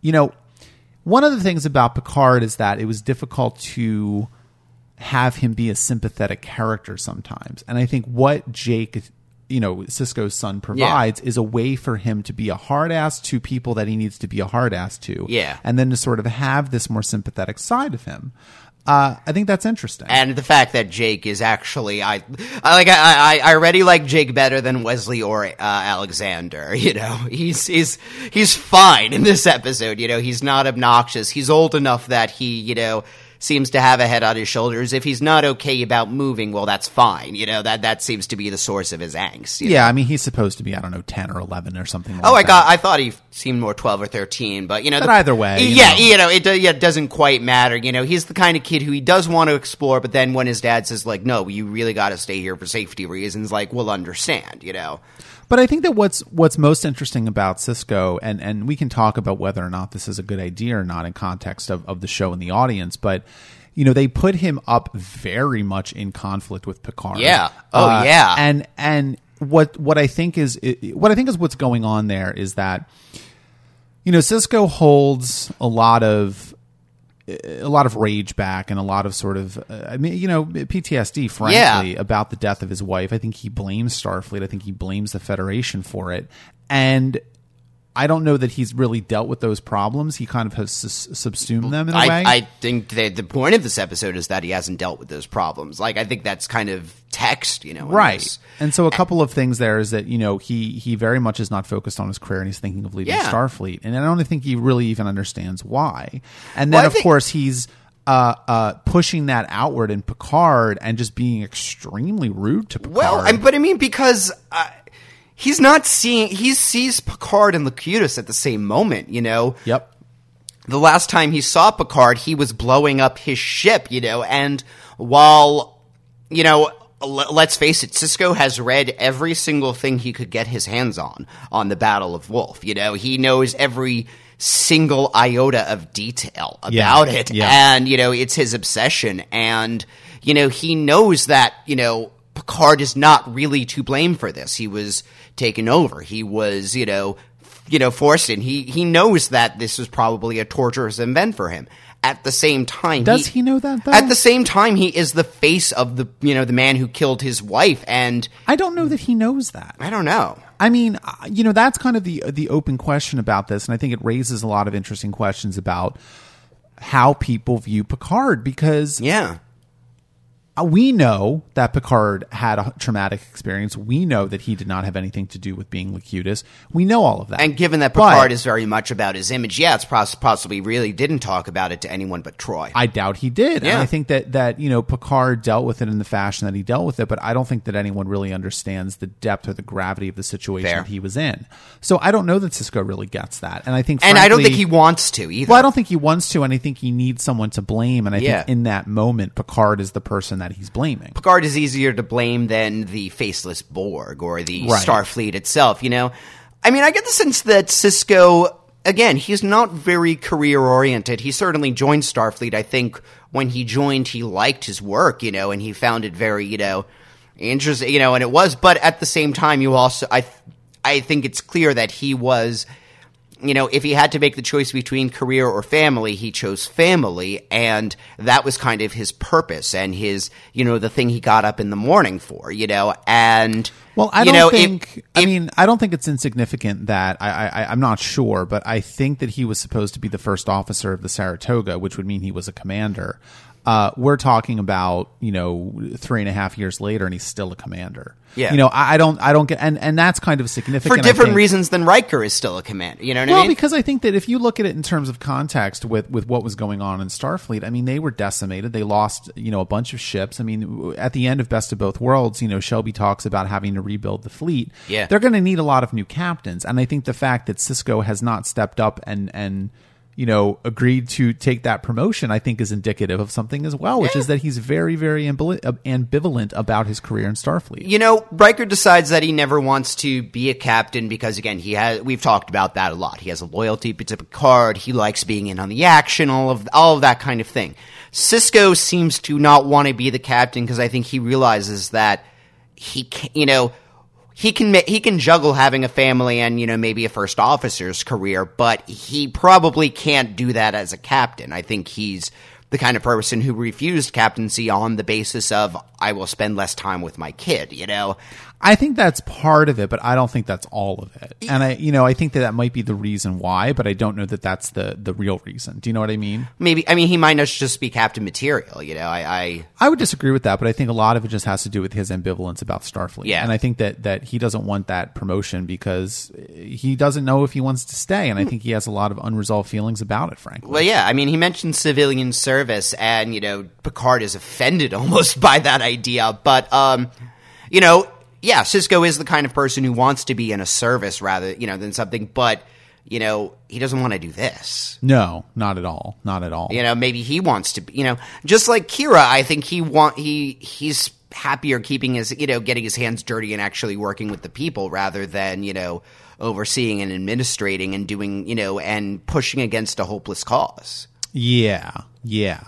S1: You know, one of the things about Picard is that it was difficult to have him be a sympathetic character sometimes. And I think what Jake, you know, Sisko's son provides is a way for him to be a hard ass to people that he needs to be a hard ass to.
S2: Yeah.
S1: And then to sort of have this more sympathetic side of him. Uh, I think that's interesting.
S2: And the fact that Jake is actually, I, I like, I, I, already like Jake better than Wesley or uh, Alexander. You know, he's he's he's fine in this episode. You know, he's not obnoxious. He's old enough that he, you know, seems to have a head on his shoulders. If he's not okay about moving, well, that's fine. You know, that that seems to be the source of his angst. you know?
S1: yeah, I mean, he's supposed to be, I don't know, 10 or 11 or something oh, like
S2: Oh, I
S1: that.
S2: got. I thought he seemed more twelve or thirteen, but you know.
S1: But either way, you
S2: yeah,
S1: know.
S2: you know, it, yeah, it doesn't quite matter. You know, he's the kind of kid who he does want to explore, but then when his dad says like, "No, you really got to stay here for safety reasons," like, we'll understand. You know.
S1: But I think that what's what's most interesting about Sisko, and and we can talk about whether or not this is a good idea or not in context of, of the show and the audience, but you know they put him up very much in conflict with Picard.
S2: Yeah. Oh,
S1: Uh,
S2: yeah.
S1: And and what what I think is what I think is what's going on there is that you know Sisko holds a lot of a lot of rage back and a lot of sort of uh, I mean you know PTSD frankly
S2: Yeah.
S1: about the death of his wife. I think he blames Starfleet. I think he blames the Federation for it. And I don't know that he's really dealt with those problems. He kind of has subsumed them in a
S2: I,
S1: way.
S2: I think that the point of this episode is that he hasn't dealt with those problems. Like, I think that's kind of text, you know.
S1: right.
S2: this.
S1: And so a couple of things there is that you know he he very much is not focused on his career and he's thinking of leaving
S2: Yeah.
S1: Starfleet. And I don't think he really even understands why. And then
S2: Well,
S1: of
S2: think-
S1: course he's uh, uh, pushing that outward in Picard and just being extremely rude to Picard.
S2: Well, I, but I mean, because uh, he's not seeing, he sees Picard and Locutus at the same moment, you know?
S1: yep.
S2: The last time he saw Picard, he was blowing up his ship, you know, and while, you know, l- let's face it, Sisko has read every single thing he could get his hands on on the Battle of Wolf. You know, he knows every single iota of detail
S1: Yeah,
S2: about it.
S1: yeah.
S2: And, you know, it's his obsession. And, you know, he knows that, you know, Picard is not really to blame for this. He was taken over. He was, you know, you know, forced in. He he knows that this was probably a torturous event for him. At the same time,
S1: Does he know that, though?
S2: At the same time, he is the face of the you know the man who killed his wife, and
S1: I don't know that he knows that.
S2: I don't know.
S1: I mean, uh, you know, that's kind of the the open question about this, and I think it raises a lot of interesting questions about how people view Picard because
S2: Yeah,
S1: uh, Uh, we know that Picard had a traumatic experience. We know that he did not have anything to do with being Locutus. We know all of that.
S2: and given that
S1: But
S2: Picard is very much about his image, yeah, it's poss- possibly really didn't talk about it to anyone but Troi.
S1: I doubt he did. And
S2: Yeah.
S1: I think that that you know Picard dealt with it in the fashion that he dealt with it, but I don't think that anyone really understands the depth or the gravity of the situation
S2: Fair.
S1: that he was in. So I don't know that Sisko really gets that. And I think
S2: and I don't think he wants to either.
S1: Well, I don't think he wants to, and I think he needs someone to blame. And I
S2: Yeah.
S1: think in that moment, Picard is the person that he's blaming.
S2: Picard is easier to blame than the faceless Borg or the
S1: Right.
S2: Starfleet itself, you know? I mean, I get the sense that Sisko again, he's not very career oriented. He certainly joined Starfleet. I think when he joined, he liked his work, you know, and he found it very, you know, interesting, you know, and it was. But at the same time, you also, I, I think it's clear that he was, you know, if he had to make the choice between career or family, he chose family, and that was kind of his purpose and his, you know, the thing he got up in the morning for, you know, and.
S1: Well, I don't
S2: know,
S1: think.
S2: if-
S1: I mean, I don't think it's insignificant that I, I, I'm not sure, but I think that he was supposed to be the first officer of the Saratoga, which would mean he was a commander. Uh, we're talking about you know three and a half years later, and he's still a commander.
S2: Yeah.
S1: you know, I, I don't, I don't get, and and that's kind of significant
S2: for different reasons than Riker is still a commander. You know what
S1: Well,
S2: I mean?
S1: Well, because I think that if you look at it in terms of context with with what was going on in Starfleet, I mean, they were decimated. They lost, you know, a bunch of ships. I mean, at the end of Best of Both Worlds, you know, Shelby talks about having to rebuild the fleet.
S2: Yeah.
S1: they're going to need a lot of new captains, and I think the fact that Sisko has not stepped up and and you know agreed to take that promotion, I think is indicative of something as well, which
S2: Yeah.
S1: is that he's very very uh, ambivalent about his career in Starfleet.
S2: you know, Riker decides that he never wants to be a captain because, again, he has. We've talked about that a lot. He has a loyalty to Picard. He likes being in on the action. All of all of that kind of thing. Sisko seems to not want to be the captain because I think he realizes that he, can, you know, he can he can juggle having a family and you know maybe a first officer's career, but he probably can't do that as a captain. I think he's the kind of person who refused captaincy on the basis of I will spend less time with my kid. You know,
S1: I think that's part of it, but I don't think that's all of it. And I, you know, I think that that might be the reason why, but I don't know that that's the the real reason. Do you know what I mean?
S2: maybe I mean he might not just be captain material. You know, I, I
S1: I would disagree with that, but I think a lot of it just has to do with his ambivalence about Starfleet.
S2: Yeah.
S1: and I think that that he doesn't want that promotion because he doesn't know if he wants to stay, and I think he has a lot of unresolved feelings about it. Frankly,
S2: Well, yeah, I mean, he mentioned civilian service, and you know, Picard is offended almost by that idea. But um, you know, yeah, Sisko is the kind of person who wants to be in a service rather, you know, than something. But you know, he doesn't want to do this.
S1: no, not at all, not at all.
S2: You know, maybe he wants to, be, you know, just like Kira. I think he want he he's happier keeping his, you know, getting his hands dirty and actually working with the people rather than you know overseeing and administrating and doing, you know, and pushing against a hopeless cause.
S1: Yeah, yeah.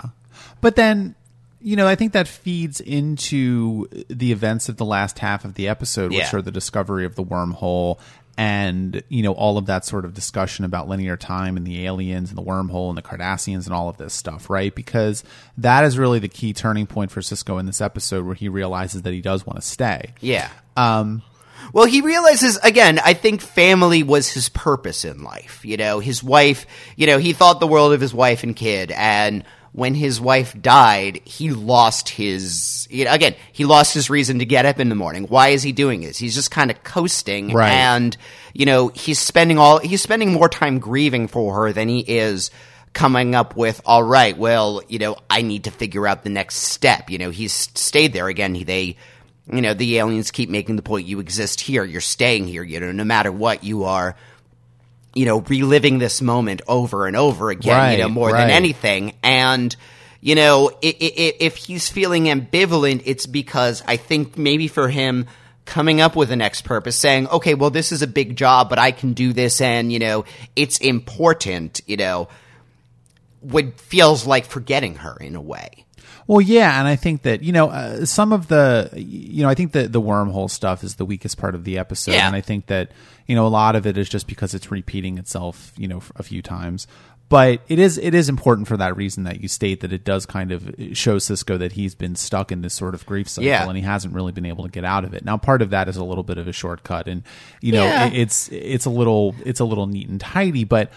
S1: But then, you know, I think that feeds into the events of the last half of the episode, which
S2: Yeah.
S1: are the discovery of the wormhole and, you know, all of that sort of discussion about linear time and the aliens and the wormhole and the Cardassians and all of this stuff, right? Because that is really the key turning point for Sisko in this episode where he realizes that he does want to stay.
S2: Yeah. Um, well, he realizes again. I think family was his purpose in life. You know, his wife. You know, he thought the world of his wife and kid, and when his wife died, he lost his. You know, again, he lost his reason to get up in the morning. Why is he doing this? He's just kind of coasting,
S1: Right.
S2: and you know, he's spending all. He's spending more time grieving for her than he is coming up with all right well you know i need to figure out the next step you know he's stayed there again he, they you know the aliens keep making the point you exist here you're staying here you know no matter what you are you know reliving this moment over and over again you know more
S1: right.
S2: than anything and you know i i if he's feeling ambivalent it's because i think maybe for him coming up with a next purpose saying okay well this is a big job but i can do this and you know it's important you know would feels like forgetting her in a way
S1: Well, yeah, and I think that you know uh, some of the you know I think that the wormhole stuff is the weakest part of the episode,
S2: Yeah.
S1: and I think that you know a lot of it is just because it's repeating itself, you know, a few times. But it is it is important for that reason that you state that it does kind of show Sisko that he's been stuck in this sort of grief cycle
S2: Yeah.
S1: and he hasn't really been able to get out of it. Now, part of that is a little bit of a shortcut, and you know
S2: Yeah.
S1: it's it's a little it's a little neat and tidy, but.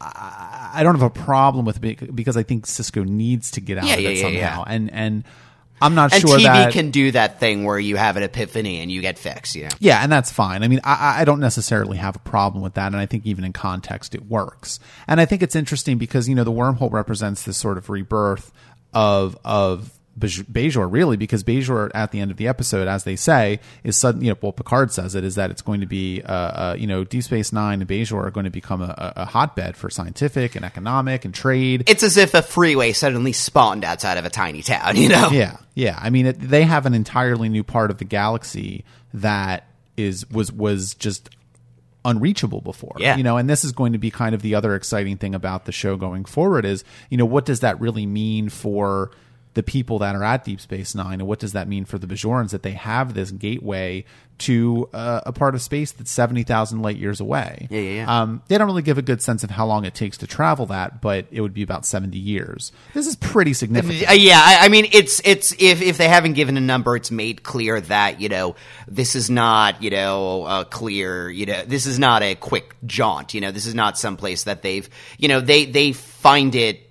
S1: I I don't have a problem with it because I think Sisko needs to get out
S2: Yeah,
S1: of it
S2: yeah,
S1: somehow,
S2: yeah.
S1: and and I'm not
S2: and
S1: sure
S2: tv
S1: that
S2: can do that thing where you have an epiphany and you get fixed you know
S1: yeah, and that's fine. I mean, I, I don't necessarily have a problem with that, and I think even in context it works. And I think it's interesting because you know the wormhole represents this sort of rebirth of of Bajor, really, because Bajor at the end of the episode, as they say, is suddenly You know, well, Picard says it is that it's going to be, uh, uh, you know, Deep Space Nine and Bajor are going to become a, a hotbed for scientific and economic and trade.
S2: it's as if a freeway suddenly spawned outside of a tiny town you know
S1: Yeah, yeah. I mean, it, they have an entirely new part of the galaxy that is was was just unreachable before.
S2: Yeah.
S1: You know, and this is going to be kind of the other exciting thing about the show going forward is, you know, what does that really mean for the people that are at Deep Space Nine, and what does that mean for the Bajorans that they have this gateway to uh, a part of space that's seventy thousand light years away?
S2: Yeah, yeah, yeah.
S1: Um, they don't really give a good sense of how long it takes to travel that, but it would be about seventy years. This is pretty significant.
S2: Uh, yeah, I, I mean, it's it's if if they haven't given a number, it's made clear that you know this is not you know a clear you know this is not a quick jaunt. You know, this is not someplace that they've you know they they find it.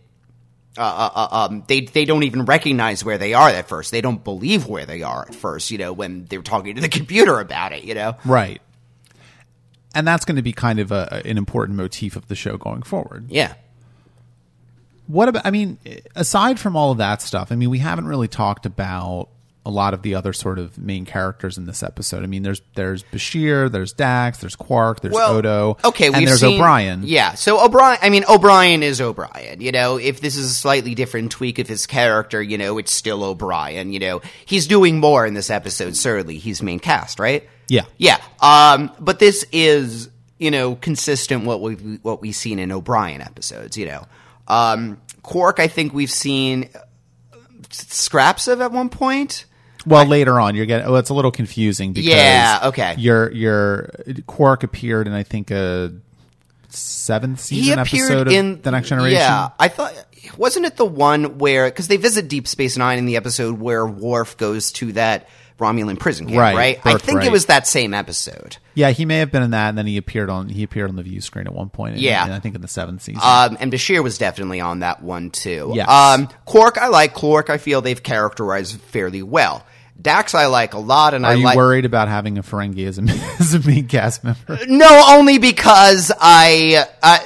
S2: Uh, uh, uh, um, they they don't even recognize where they are at first. They don't believe where they are at first. You know, when they're talking to the computer about it. You know,
S1: Right. And that's going to be kind of a, an important motif of the show going forward.
S2: yeah.
S1: What about, I mean, aside from all of that stuff, I mean, we haven't really talked about a lot of the other sort of main characters in this episode. I mean, there's there's Bashir, there's Dax, there's Quark, there's Odo,
S2: Okay,
S1: and there's
S2: seen-
S1: O'Brien.
S2: Yeah, so O'Brien. I mean, O'Brien is O'Brien. You know, if this is a slightly different tweak of his character, you know, it's still O'Brien. You know, he's doing more in this episode. Certainly, he's main cast, right?
S1: Yeah.
S2: yeah. Um, but this is you know consistent what we what we've seen in O'Brien episodes. You know, um, Quark. I think we've seen scraps of at one point.
S1: Well, later on, you're getting. Oh, it's a little confusing because
S2: Yeah, okay.
S1: Your your Quark appeared in I think a seventh season
S2: appeared
S1: episode of
S2: in
S1: the Next Generation.
S2: Yeah, I thought wasn't it the one where because they visit Deep Space Nine in the episode where Worf goes to that Romulan prison camp,
S1: Right,
S2: right? I think it was that same episode.
S1: Yeah, he may have been in that, and then he appeared on he appeared on the view screen at one point. in-
S2: Yeah.
S1: in, I think in the seventh season.
S2: Um, and Bashir was definitely on that one too.
S1: Yes.
S2: Um, Quark, I like Quark. I feel they've characterized fairly well. Dax, I like a lot, and
S1: Are
S2: I
S1: you
S2: like.
S1: worried about having a Ferengi as a as a main cast member?
S2: No, only because I, I,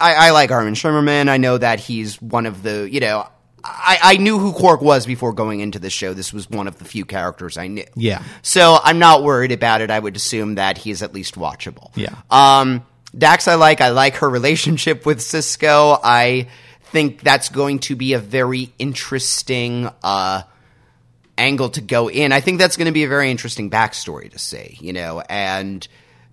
S2: I, I like Armin Shimerman. I know that he's one of the, you know, I, I knew who Quark was before going into the show. This was one of the few characters I knew.
S1: Yeah.
S2: So I'm not worried about it. I would assume that he is at least watchable.
S1: Yeah.
S2: Um, Dax, I like. I like her relationship with Sisko. I think that's going to be a very interesting, uh, angle to go in. I think that's going to be a very interesting backstory to see, you know, and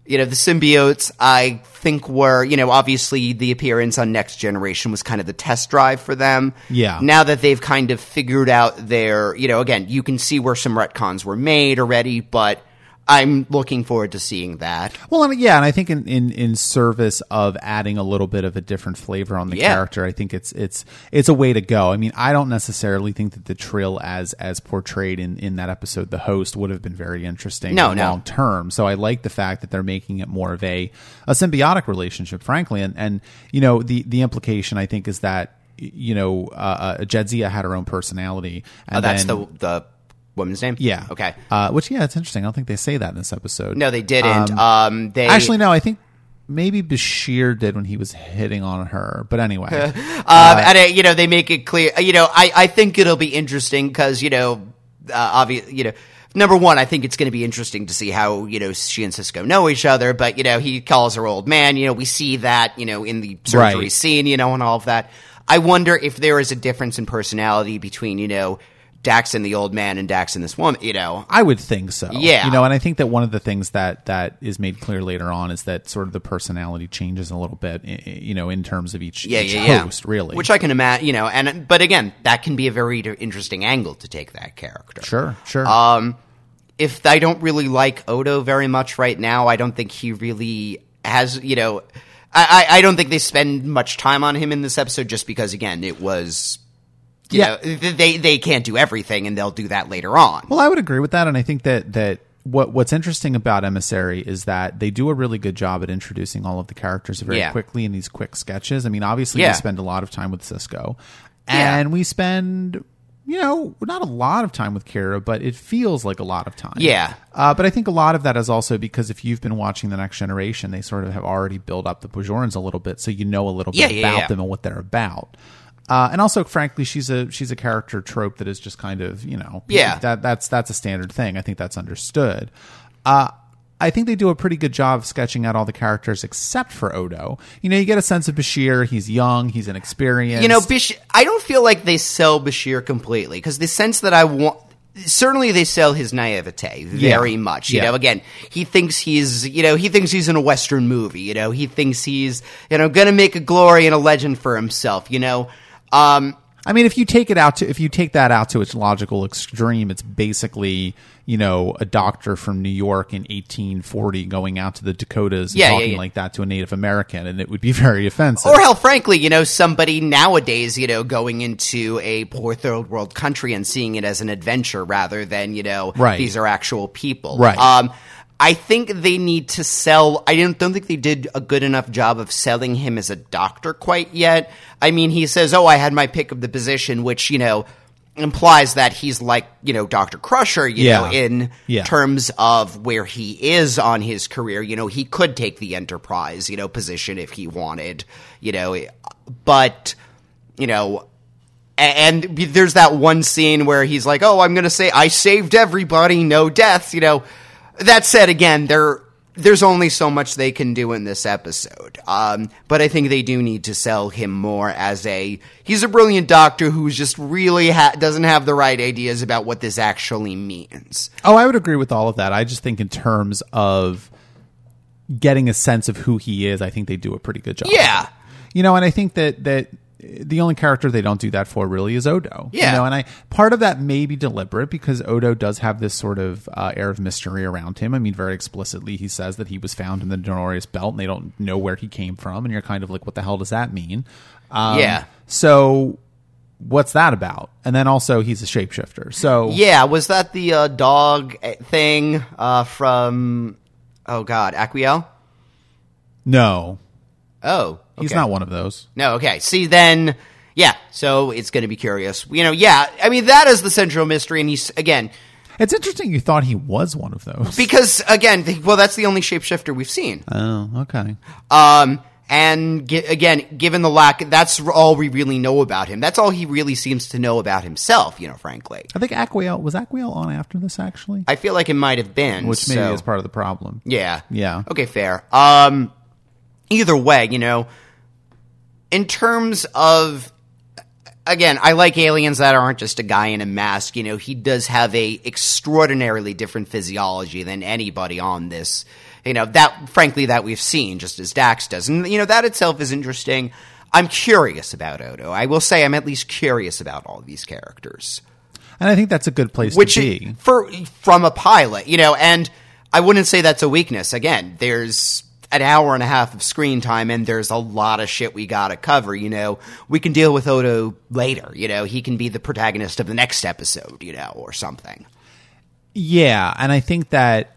S2: you know, the symbiotes I think were, you know, obviously the appearance on Next Generation was kind of the test drive for them.
S1: Yeah.
S2: Now that they've kind of figured out their, you know, again, you can see where some retcons were made already, but I'm looking forward to seeing that.
S1: Well, and yeah, and I think in, in, in service of adding a little bit of a different flavor on the
S2: Yeah.
S1: character, I think it's it's it's a way to go. I mean, I don't necessarily think that the Trill as as portrayed in, in that episode, the host would have been very interesting
S2: No, no.
S1: long term. So I like the fact that they're making it more of a a symbiotic relationship, frankly, and and you know the the implication I think is that you know uh, uh, Jadzia had her own personality. And
S2: Oh, that's
S1: then-
S2: the the woman's name.
S1: yeah
S2: Okay.
S1: Uh, which yeah, it's interesting. I don't think they say that in this episode.
S2: No, they didn't. Um, they
S1: Actually, no. I think maybe Bashir did when he was hitting on her. But anyway,
S2: Um, and uh, you know they make it clear. You know, I, I think it'll be interesting because you know, uh, obvious. You know, number one, I think it's going to be interesting to see how you know she and Sisko know each other. But you know, he calls her old man. You know, we see that you know in the surgery
S1: Right.
S2: scene. You know, and all of that. I wonder if there is a difference in personality between you know Dax and the old man and Dax and this woman. You know,
S1: I would think so.
S2: Yeah.
S1: you know, and I think that one of the things that that is made clear later on is that sort of the personality changes a little bit. You know, in terms of each,
S2: yeah,
S1: each
S2: yeah, yeah.
S1: really.
S2: Which I can imagine. You know, and but again, that can be a very interesting angle to take that character.
S1: sure, sure.
S2: Um, if I don't really like Odo very much right now, I don't think he really has, you know, I, I, I don't think they spend much time on him in this episode just because, again, it was,
S1: Yeah.
S2: know, they, they can't do everything and they'll do that later on.
S1: Well, I would agree with that, and I think that that what what's interesting about Emissary is that they do a really good job at introducing all of the characters very
S2: Yeah.
S1: quickly in these quick sketches. I mean, obviously,
S2: Yeah.
S1: we spend a lot of time with Sisko,
S2: Yeah.
S1: and we spend. You know, not a lot of time with Kira, but it feels like a lot of time.
S2: Yeah.
S1: Uh, but I think a lot of that is also because if you've been watching The Next Generation, they sort of have already built up the Bajorans a little bit, so you know a little bit
S2: yeah,
S1: about
S2: yeah.
S1: them and what they're about. Uh, and also, frankly, she's a she's a character trope that is just kind of you know
S2: Yeah.
S1: that that's that's a standard thing. I think that's understood. Uh, I think they do a pretty good job of sketching out all the characters except for Odo. You know, you get a sense of Bashir. He's young. He's inexperienced.
S2: You know, Bashir, I don't feel like they sell Bashir completely because the sense that I want, certainly they sell his naivete very
S1: Yeah.
S2: much. You
S1: Yeah.
S2: know, again, he thinks he's, you know, he thinks he's in a Western movie. You know, he thinks he's, you know, going to make a glory and a legend for himself. You know, um,
S1: I mean, if you take it out to if you take that out to its logical extreme, it's basically you know a doctor from New York in 1840 going out to the Dakotas and
S2: Yeah, yeah,
S1: talking
S2: yeah.
S1: like that to a Native American, and it would be very offensive.
S2: Or hell, frankly, you know, somebody nowadays, you know, going into a poor third world country and seeing it as an adventure rather than, you know,
S1: Right.
S2: these are actual people.
S1: Right.
S2: Um, I think they need to sell. I don't, don't think they did a good enough job of selling him as a doctor quite yet. I mean, he says, "Oh, I had my pick of the position," which you know implies that he's like you know Doctor Crusher, you
S1: Yeah.
S2: know, in
S1: Yeah.
S2: terms of where he is on his career. You know, he could take the Enterprise, you know, position if he wanted, you know, but you know. And there's that one scene where he's like, "Oh, I'm going to say I saved everybody, no deaths." You know, that said, again, there there's only so much they can do in this episode. Um, but I think they do need to sell him more as a he's a brilliant doctor who's just really ha- doesn't have the right ideas about what this actually means.
S1: Oh, I would agree with all of that. I just think in terms of getting a sense of who he is, I think they do a pretty good job.
S2: Yeah.
S1: You know, and I think that that the only character they don't do that for really is Odo.
S2: Yeah.
S1: You know, and I part of that may be deliberate because Odo does have this sort of uh, air of mystery around him. I mean, very explicitly, he says that he was found in the Denorios Belt, and they don't know where he came from, and you're kind of like, what the hell does that mean? Um,
S2: Yeah.
S1: So. What's that about? And then also he's a shapeshifter. So
S2: Yeah, was that the uh, dog uh, thing uh, from oh god, Aquiel?
S1: no,
S2: Oh,
S1: he's not one of those.
S2: No, okay. See, then, yeah. So it's going to be curious. You know, yeah. I mean, that is the central mystery, and he's again
S1: It's interesting you thought he was one of those.
S2: because again, the, well, that's the only shapeshifter we've seen.
S1: oh, okay.
S2: Um, and gi- again, given the lack, that's all we really know about him. That's all he really seems to know about himself. You know, frankly,
S1: I think Aquiel was Aquiel on after this actually,
S2: I feel like it might have been,
S1: which maybe
S2: so-
S1: is part of the problem.
S2: Yeah.
S1: Yeah.
S2: Okay, fair. Um either way, you know, in terms of again, I like aliens that aren't just a guy in a mask, you know, he does have a extraordinarily different physiology than anybody on this. You know, that frankly that we've seen just as Dax does. And you know, that itself is interesting. I'm curious about Odo. I will say I'm at least curious about all these characters
S1: And I think that's a good place
S2: which
S1: to be.
S2: for from a pilot, you know, and I wouldn't say that's a weakness. Again, there's an hour and a half of screen time and there's a lot of shit we gotta cover, you know. We can deal with Odo later, you know, he can be the protagonist of the next episode, you know, or something.
S1: Yeah, and I think that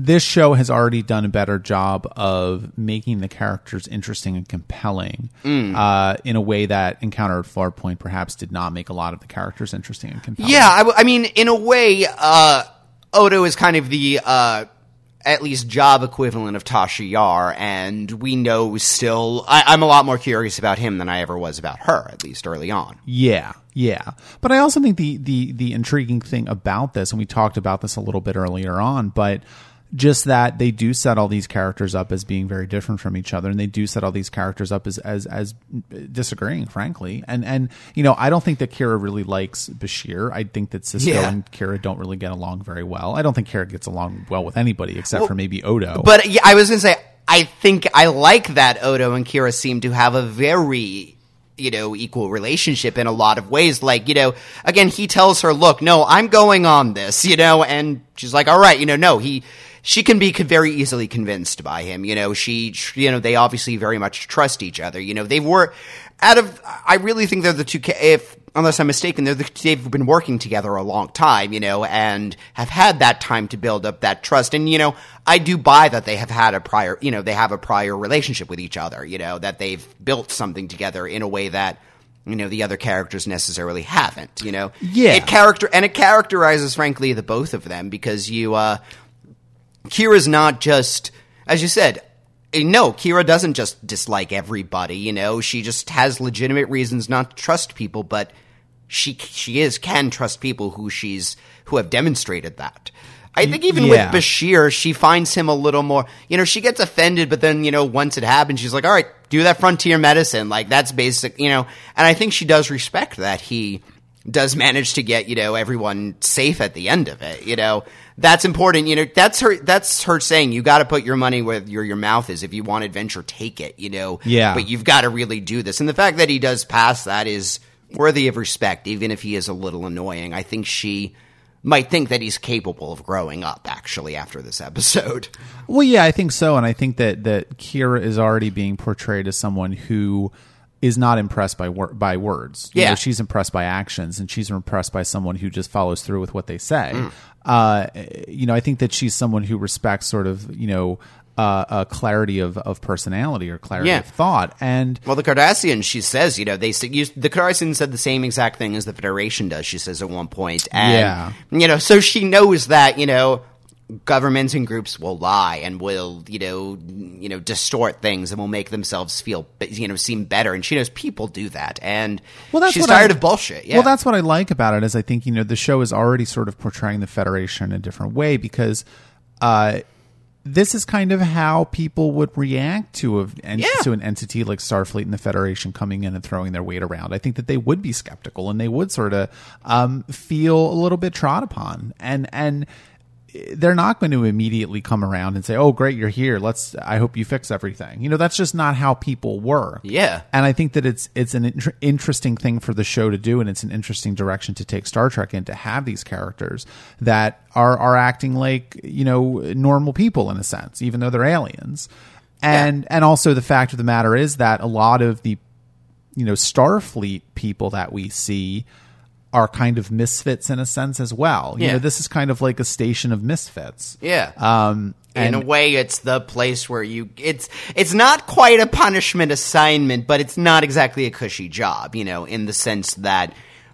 S1: this show has already done a better job of making the characters interesting and compelling
S2: Mm.
S1: uh, in a way that Encounter at Farpoint perhaps did not make a lot of the characters interesting and compelling.
S2: Yeah, I, w- I mean, in a way, uh, Odo is kind of the uh, at least job equivalent of Tasha Yar, and we know still. I, I'm a lot more curious about him than I ever was about her, at least early on.
S1: Yeah, yeah. But I also think the the the intriguing thing about this, and we talked about this a little bit earlier on, but just that they do set all these characters up as being very different from each other, and they do set all these characters up as as as disagreeing, frankly. And and you know, I don't think that Kira really likes Bashir. I think that Sisko
S2: Yeah.
S1: and Kira don't really get along very well. I don't think Kira gets along well with anybody except for maybe Odo.
S2: But yeah, I was going to say, I think I like that Odo and Kira seem to have a very, you know, equal relationship in a lot of ways. Like, you know, again, he tells her, look, no, I'm going on this, you know, and she's like, all right, you know, no, he, she can be very easily convinced by him. You know, she, you know, they obviously very much trust each other. You know, they were out of, I really think they're the two, if, unless I'm mistaken, they're the, they've been working together a long time, you know, and have had that time to build up that trust. And, you know, I do buy that they have had a prior, you know, they have a prior relationship with each other, you know, that they've built something together in a way that, you know, the other characters necessarily haven't, you know?
S1: Yeah.
S2: It character, and it characterizes, frankly, the both of them because you, uh, Kira's not just, as you said, eh, no, Kira doesn't just dislike everybody, you know, she just has legitimate reasons not to trust people, but she she is can trust people who she's who have demonstrated that. I think even
S1: yeah.
S2: with Bashir, she finds him a little more, you know, she gets offended, but then, you know, once it happens, she's like, all right, do that frontier medicine. Like, that's basic, you know, and I think she does respect that he does manage to get you know everyone safe at the end of it. You know that's important. You know that's her that's her saying you got to put your money where your your mouth is. If you want adventure, take it. You know,
S1: Yeah.
S2: But you've got to really do this, and the fact that he does pass that is worthy of respect, even if he is a little annoying. I think she might think that he's capable of growing up actually after this episode.
S1: Well, yeah, I think so, and I think that that Kira is already being portrayed as someone who is not impressed by wor- by words. You
S2: Yeah.
S1: know, she's impressed by actions, and she's impressed by someone who just follows through with what they say.
S2: Mm.
S1: Uh, you know, I think that she's someone who respects sort of you know uh, a clarity of of personality or clarity
S2: Yeah.
S1: of thought, and
S2: Well, the Cardassians, she says, you know, they use, the Cardassians said the same exact thing as the Federation does. She says at one point, and
S1: Yeah.
S2: you know, so she knows that you know governments and groups will lie and will you know you know distort things and will make themselves feel you know seem better, and she knows people do that, and
S1: Well, that's
S2: she's
S1: what
S2: tired
S1: I-
S2: of bullshit. Yeah.
S1: Well, that's what I like about it is I think you know the show is already sort of portraying the Federation in a different way because uh, this is kind of how people would react to a
S2: Yeah.
S1: to an entity like Starfleet and the Federation coming in and throwing their weight around. I think that they would be skeptical and they would sort of um, feel a little bit trod upon and and they're not going to immediately come around and say, "Oh, great, you're here. Let's. I hope you fix everything." You know, that's just not how people work.
S2: Yeah.
S1: and I think that it's it's an inter- interesting thing for the show to do, and it's an interesting direction to take Star Trek in to have these characters that are are acting like you know normal people in a sense, even though they're aliens. And and also the fact of the matter is that a lot of the you know Starfleet people that we see are kind of misfits in a sense as well. You
S2: Yeah.
S1: know, this is kind of like a station of misfits.
S2: Yeah.
S1: Um,
S2: in a way, it's the place where you it's it's not quite a punishment assignment, but it's not exactly a cushy job, you know, in the sense that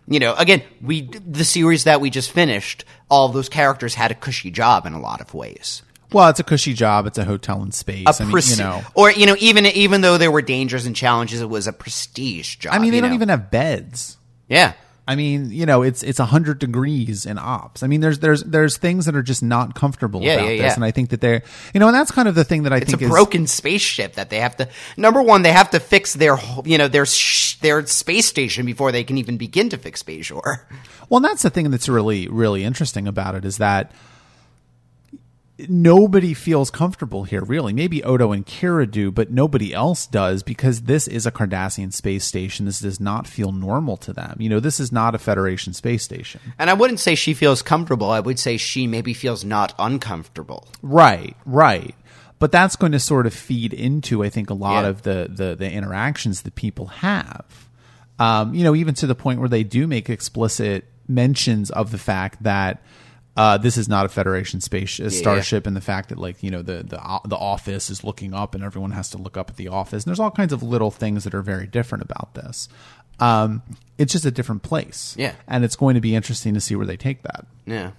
S2: you know, again, we the series that we just finished, all those characters had a cushy job in a lot of ways.
S1: well, it's a cushy job. It's a hotel in space. I mean, you know,
S2: or you know, even even though there were dangers and challenges, it was a prestige job.
S1: I mean, they don't
S2: know?
S1: even have beds.
S2: yeah.
S1: I mean, you know, it's it's hundred degrees in ops. I mean, there's there's there's things that are just not comfortable
S2: Yeah,
S1: about
S2: yeah,
S1: this,
S2: yeah.
S1: and I think that they're, you know, and that's kind of the thing that I think.
S2: It's
S1: think
S2: a
S1: is
S2: broken spaceship that they have to. Number one, they have to fix their you know their sh- their space station before they can even begin to fix Bajor.
S1: Well, that's the thing that's really, really interesting about it is that nobody feels comfortable here, really. Maybe Odo and Kira do, but nobody else does because this is a Cardassian space station. This does not feel normal to them. You know, this is not a Federation space station.
S2: And I wouldn't say she feels comfortable. I would say she maybe feels not uncomfortable.
S1: Right, right. But that's going to sort of feed into, I think, a lot
S2: Yeah.
S1: of the, the the interactions that people have. Um, you know, even to the point where they do make explicit mentions of the fact that uh, this is not a Federation space a starship, and the fact that like you know the the the office is looking up, and everyone has to look up at the office. And there's all kinds of little things that are very different about this. Um, it's just a different place,
S2: Yeah.
S1: and it's going to be interesting to see where they take that.
S2: Yeah.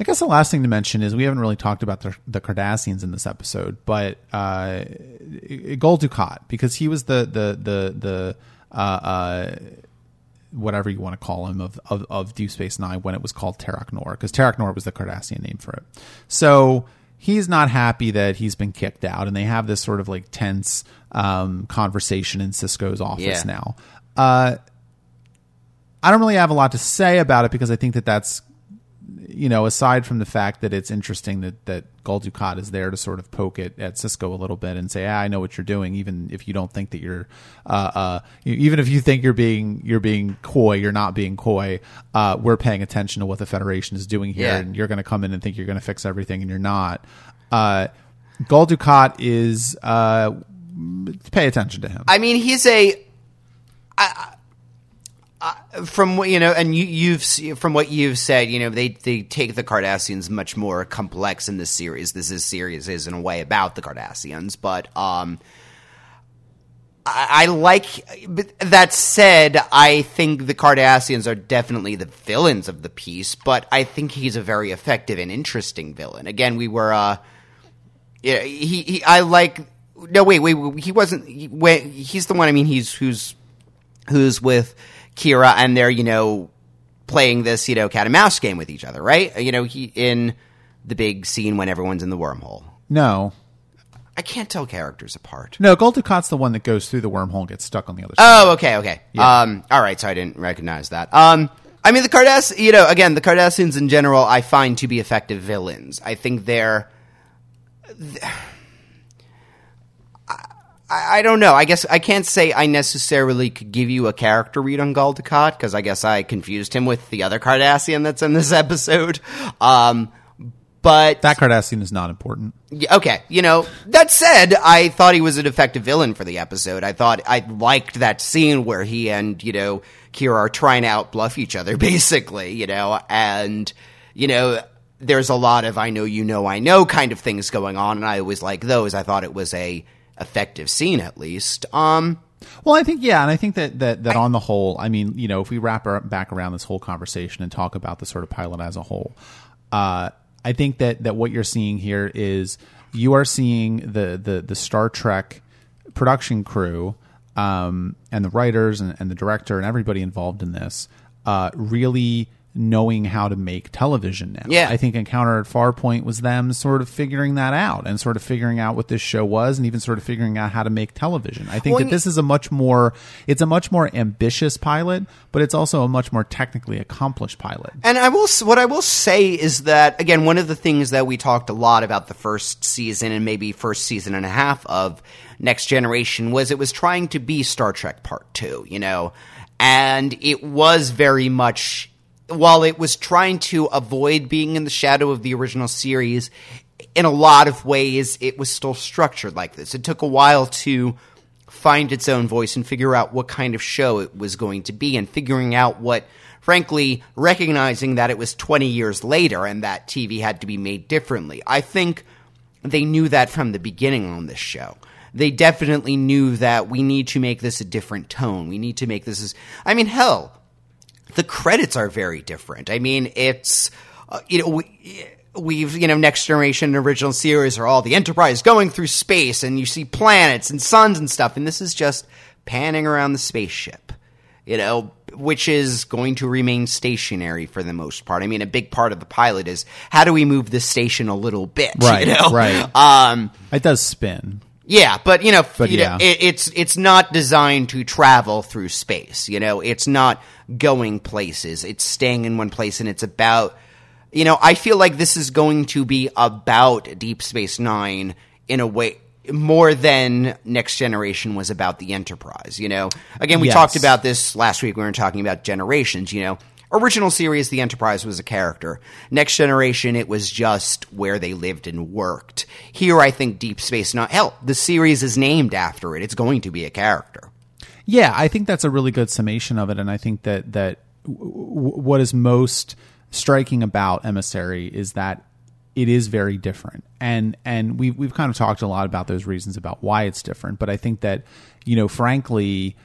S1: I guess the last thing to mention is we haven't really talked about the, the Cardassians in this episode, but uh, Dukat because he was the the the the uh, uh, whatever you want to call him of, of of Deep Space Nine when it was called Terok Nor because Terok Nor was the Cardassian name for it. So he's not happy that he's been kicked out, and they have this sort of like tense um, conversation in Sisko's office
S2: Yeah.
S1: now. Uh, I don't really have a lot to say about it because I think that that's you know, aside from the fact that it's interesting that that Gul Dukat is there to sort of poke it at Sisko a little bit and say, ah, "I know what you're doing," even if you don't think that you're, uh, uh, even if you think you're being you're being coy, you're not being coy. Uh, we're paying attention to what the Federation is doing here,
S2: Yeah.
S1: and you're going to come in and think you're going to fix everything, and you're not. Uh, Gul Dukat is uh, pay attention to him.
S2: I mean, he's a. I, I, from what you know, and you, you've from what you've said, you know, they they take the Cardassians much more complex in this series. This is series is in a way about the Cardassians, but um, I, like. That said, I think the Cardassians are definitely the villains of the piece, but I think he's a very effective and interesting villain. Again, we were. uh yeah, he, he I like. No, wait, wait. wait, He wasn't. He, wait, he's the one. I mean, he's who's who's with Kira, and they're you know playing this you know cat and mouse game with each other, right? You know, he in the big scene when everyone's in the wormhole.
S1: no,
S2: I can't tell characters apart.
S1: No, Dukat's the one that goes through the wormhole and gets stuck on the other side.
S2: Oh, okay, okay. Um, all right, so I didn't recognize that. Um, I mean, the Cardass, you know, again, the Cardassians in general, I find to be effective villains. I think they're. I, I don't know. I guess I can't say I necessarily could give you a character read on Gul Dukat because I guess I confused him with the other Cardassian that's in this episode. Um, but
S1: that Cardassian is not important.
S2: okay, you know, that said, I thought he was an effective villain for the episode. I thought I liked that scene where he and, you know, Kira are trying to outbluff each other, basically, you know, and, you know, there's a lot of I know, you know, I know kind of things going on, and I always like those. I thought it was a effective scene, at least. Um,
S1: Well, I think yeah, and I think that that, that on the whole, I mean, you know, if we wrap our, back around this whole conversation and talk about the sort of pilot as a whole, uh, I think that that what you're seeing here is you are seeing the the the Star Trek production crew um, and the writers and, and the director and everybody involved in this uh, really knowing how to make television now.
S2: Yeah.
S1: I think Encounter at Farpoint was them sort of figuring that out and sort of figuring out what this show was and even sort of figuring out how to make television. I think
S2: Well,
S1: that this is a much more it's a much more ambitious pilot, but it's also a much more technically accomplished pilot.
S2: And I will, what I will say is that again, one of the things that we talked a lot about the first season and maybe first season and a half of Next Generation was it was trying to be Star Trek Part Two, you know, and it was very much while it was trying to avoid being in the shadow of the original series. In a lot of ways, it was still structured like this. It took a while to find its own voice and figure out what kind of show it was going to be and figuring out what frankly recognizing that it was 20 years later and that TV had to be made differently. I think they knew that from the beginning on this show. They definitely knew that we need to make this a different tone. We need to make this as I mean hell, the credits are very different. I mean, it's uh, you know we, we've you know next generation original series are all the Enterprise going through space, and you see planets and suns and stuff, and this is just panning around the spaceship. You know, which is going to remain stationary for the most part. I mean, a big part of the pilot is how do we move this station a little bit,
S1: Right,
S2: You know,
S1: right.
S2: Um,
S1: It does spin.
S2: Yeah, but you know,
S1: But
S2: you
S1: yeah.
S2: know, it, it's it's not designed to travel through space. You know, it's not going places. It's staying in one place, and it's about. You know, I feel like this is going to be about Deep Space Nine in a way more than Next Generation was about the Enterprise. You know, again, we
S1: Yes.
S2: talked about this last week. We were talking about Generations. You know. Original series, the Enterprise was a character. Next Generation, it was just where they lived and worked. Here, I think Deep Space Nine. Hell, the series is named after it. It's going to be a character.
S1: Yeah, I think that's a really good summation of it, and I think that that w- what is most striking about Emissary is that it is very different, and and we've we've kind of talked a lot about those reasons about why it's different, but I think that you know, frankly.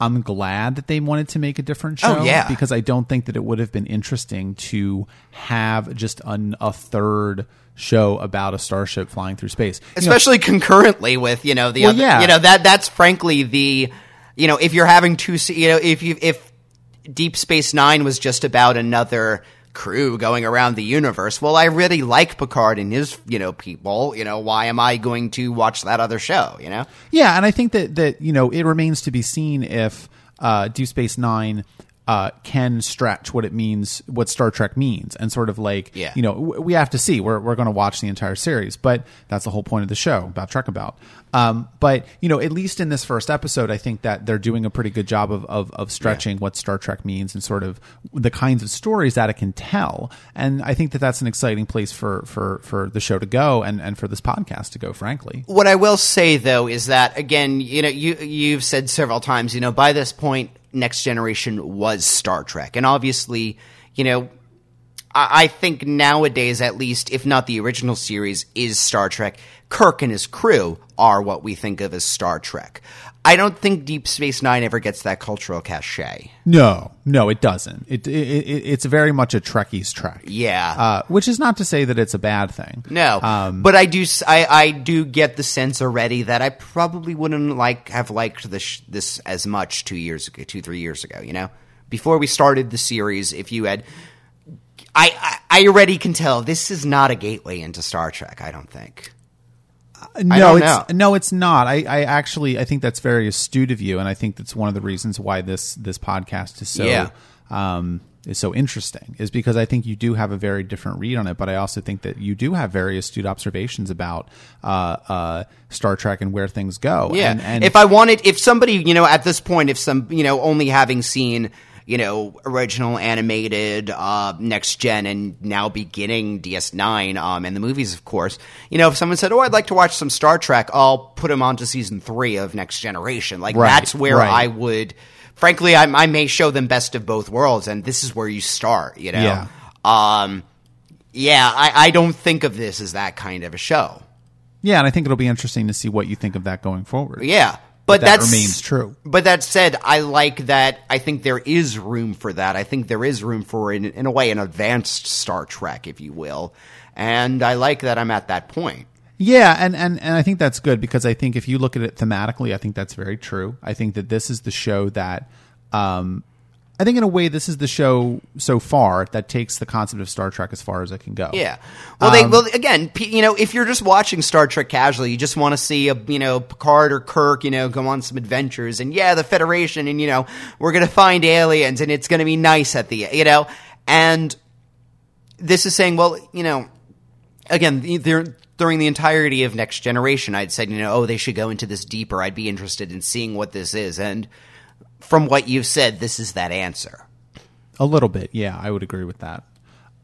S1: I'm glad that they wanted to make a different oh, show
S2: Oh, yeah.
S1: because I don't think that it would have been interesting to have just an, a third show about a starship flying through space. You know,
S2: especially concurrently with you know the
S1: Well,
S2: other,
S1: yeah.
S2: you know that that's frankly the you know if you're having two you know if you if Deep Space Nine was just about another crew going around the universe. Well I really like Picard and his you know people. You know why am I going to watch that other show you know?
S1: Yeah, and I think that that you know it remains to be seen if uh, Deep Space Nine uh, can stretch what it means, what Star Trek means, and sort of like
S2: Yeah.
S1: you know w- we have to see. We're we're going to watch the entire series, but that's the whole point of the show about Trek about. Um, but you know, at least in this first episode, I think that they're doing a pretty good job of of, of stretching what Star Trek means and sort of the kinds of stories that it can tell. And I think that that's an exciting place for for for the show to go and and for this podcast to go. Frankly.
S2: What I will say though is that again, you know, you you've said several times, you know, by this point, Next Generation was Star Trek, and obviously, you know, I, I think nowadays, at least, if not the original series, is Star Trek. Kirk and his crew are what we think of as Star Trek. I don't think Deep Space Nine ever gets that cultural cachet.
S1: No, no, it doesn't. It, it, it it's very much a Trekkie's Trek.
S2: Yeah.
S1: Uh, which is not to say that it's a bad thing.
S2: No,
S1: Um,
S2: but I do. I, I do get the sense already that I probably wouldn't like have liked this this as much two years ago, two three years ago. You know, before we started the series, if you had, I I, I already can tell this is not a gateway into Star Trek. I don't think.
S1: No,
S2: don't
S1: it's
S2: know.
S1: no, it's not. I, I actually I think that's very astute of you, and I think that's one of the reasons why this this podcast is so
S2: Yeah.
S1: um, is so interesting is because I think you do have a very different read on it, but I also think that you do have very astute observations about uh, uh, Star Trek and where things go.
S2: Yeah.
S1: and, and
S2: if I wanted, if somebody, you know, at this point, if some, you know, only having seen, you know, original animated, uh, next gen and now beginning DS9, um, and the movies, of course, you know, if someone said, Oh, I'd like to watch some Star Trek, I'll put them on to season three of Next Generation. Like,
S1: Right,
S2: that's where
S1: right.
S2: I would, frankly, I, I may show them best of both worlds, and this is where you start, you know?
S1: Yeah.
S2: Um, yeah, I, I don't think of this as that kind of a show.
S1: yeah, and I think it'll be interesting to see what you think of that going forward.
S2: Yeah. But
S1: that
S2: that's,
S1: remains true.
S2: But that said, I like that. I think there is room for that. I think there is room for, in, in a way, an advanced Star Trek, if you will. And I like that I'm at that point.
S1: Yeah, and, and, and I think that's good because I think if you look at it thematically, I think that's very true. I think that this is the show that, um, I think in a way, this is the show so far that takes the concept of Star Trek as far as it can go.
S2: Yeah. Well, they, um, well, again, you know, if you're just watching Star Trek casually, you just want to see a, you know, Picard or Kirk, you know, go on some adventures, and yeah, the Federation, and you know, we're gonna find aliens, and it's gonna be nice at the, you know, and this is saying, well, you know, again, during the entirety of Next Generation, I'd said, you know, oh, they should go into this deeper. I'd be interested in seeing what this is, and from what you've said, this is that answer.
S1: A little bit, yeah, I would agree with that.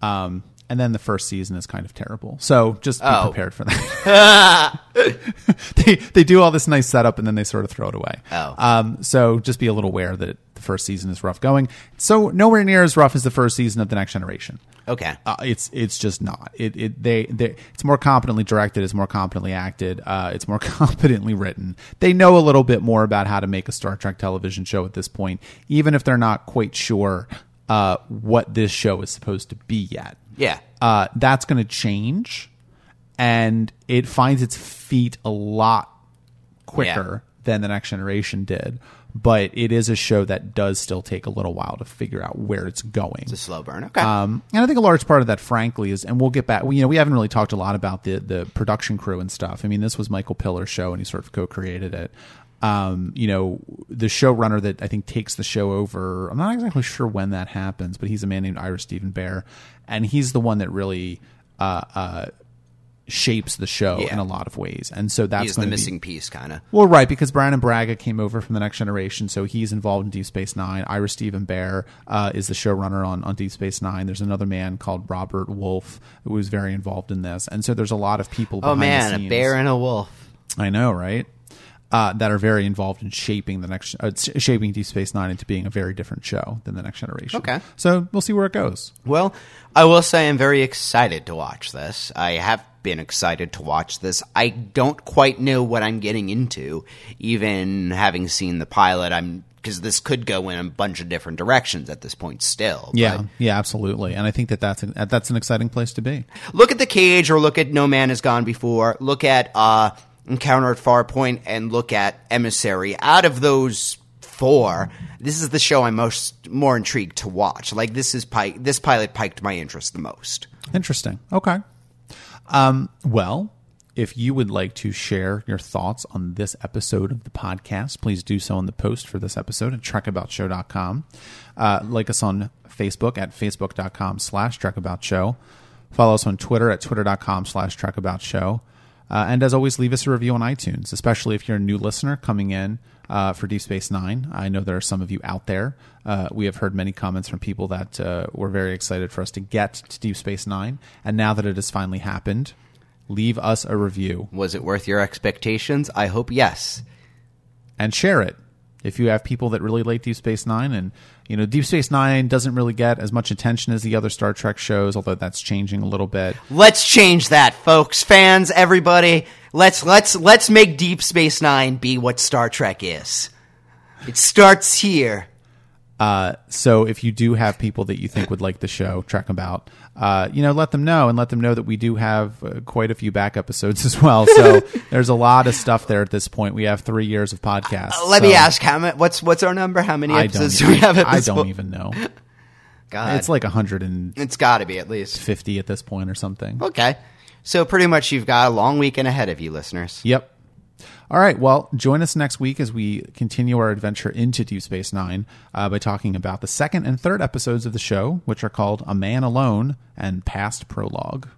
S1: Um, and then the first season is kind of terrible, so just be
S2: Oh.
S1: prepared for that. they they do all this nice setup and then they sort of throw it away.
S2: Oh.
S1: um, so just be a little aware that the first season is rough going. So nowhere near as rough as the first season of the Next Generation.
S2: Okay.
S1: Uh, it's it's just not. It it they, they it's more competently directed. It's more competently acted. Uh, it's more competently written. They know a little bit more about how to make a Star Trek television show at this point, even if they're not quite sure uh, what this show is supposed to be yet.
S2: Yeah.
S1: Uh, that's going to change, and it finds its feet a lot quicker than the next generation did. But it is a show that does still take a little while to figure out where it's going.
S2: It's a slow burn. Okay.
S1: Um, and I think a large part of that, frankly, is, and we'll get back. You know, we haven't really talked a lot about the the production crew and stuff. I mean, this was Michael Piller's show, and he sort of co-created it. Um, you know, the showrunner that I think takes the show over. I'm not exactly sure when that happens, but he's a man named Ira Steven Behr, and he's the one that really uh, uh, shapes the show
S2: Yeah.
S1: in a lot of ways. And so that's
S2: the
S1: to be
S2: missing piece, kind of.
S1: well, right, because Brannon Braga came over from the Next Generation, so he's involved in Deep Space Nine. Ira Steven Behr uh, is the showrunner on, on Deep Space Nine. There's another man called Robert Wolfe who was very involved in this, and so there's a lot of people.
S2: Oh man, a bear and a wolf.
S1: I know, right? Uh, that are very involved in shaping the next, uh, shaping Deep Space Nine into being a very different show than the Next Generation.
S2: Okay.
S1: so we'll see where it goes.
S2: Well, I will say I'm very excited to watch this. I have been excited to watch this. I don't quite know what I'm getting into, even having seen the pilot. I'm because this could go in a bunch of different directions at this point. Still,
S1: Yeah, yeah, absolutely, and I think that that's a, that's an exciting place to be.
S2: look at the cage, or look at No Man Has Gone Before. Look at uh, Encounter at Farpoint, and look at Emissary. Out of those four, this is the show I'm most more intrigued to watch. Like this is pi- this pilot piked my interest the most.
S1: Interesting. Okay. Um, well, if you would like to share your thoughts on this episode of the podcast, please do so in the post for this episode at trekaboutshow.com. Uh, like us on Facebook at facebook.com slash trekaboutshow. Follow us on Twitter at twitter.com slash trekaboutshow. Uh, and as always, leave us a review on iTunes, especially if you're a new listener coming in uh, for Deep Space Nine. I know there are some of you out there. Uh, we have heard many comments from people that uh, were very excited for us to get to Deep Space Nine. And now that it has finally happened, leave us a review
S2: Was it worth your expectations? I hope yes.
S1: and share it. If you have people that really like Deep Space Nine, and you know Deep Space Nine doesn't really get as much attention as the other Star Trek shows, although that's changing a little bit.
S2: Let's change that, folks, fans, everybody. Let's let's let's make Deep Space 9 be what Star Trek is. It starts here.
S1: Uh, so if you do have people that you think would like the show, track them About, uh, you know, let them know and let them know that we do have uh, quite a few back episodes as well. So there's a lot of stuff there at this point. We have three years of podcasts.
S2: Uh, Let me ask how many, what's what's our number? How many episodes do we have at
S1: I don't
S2: point?
S1: even know.
S2: God.
S1: It's like 150
S2: it's got to be at least.
S1: 50 at this point or something.
S2: Okay. So pretty much you've got a long weekend ahead of you, listeners.
S1: Yep. All right. Well, join us next week as we continue our adventure into Deep Space Nine uh, by talking about the second and third episodes of the show, which are called A Man Alone and Past Prologue.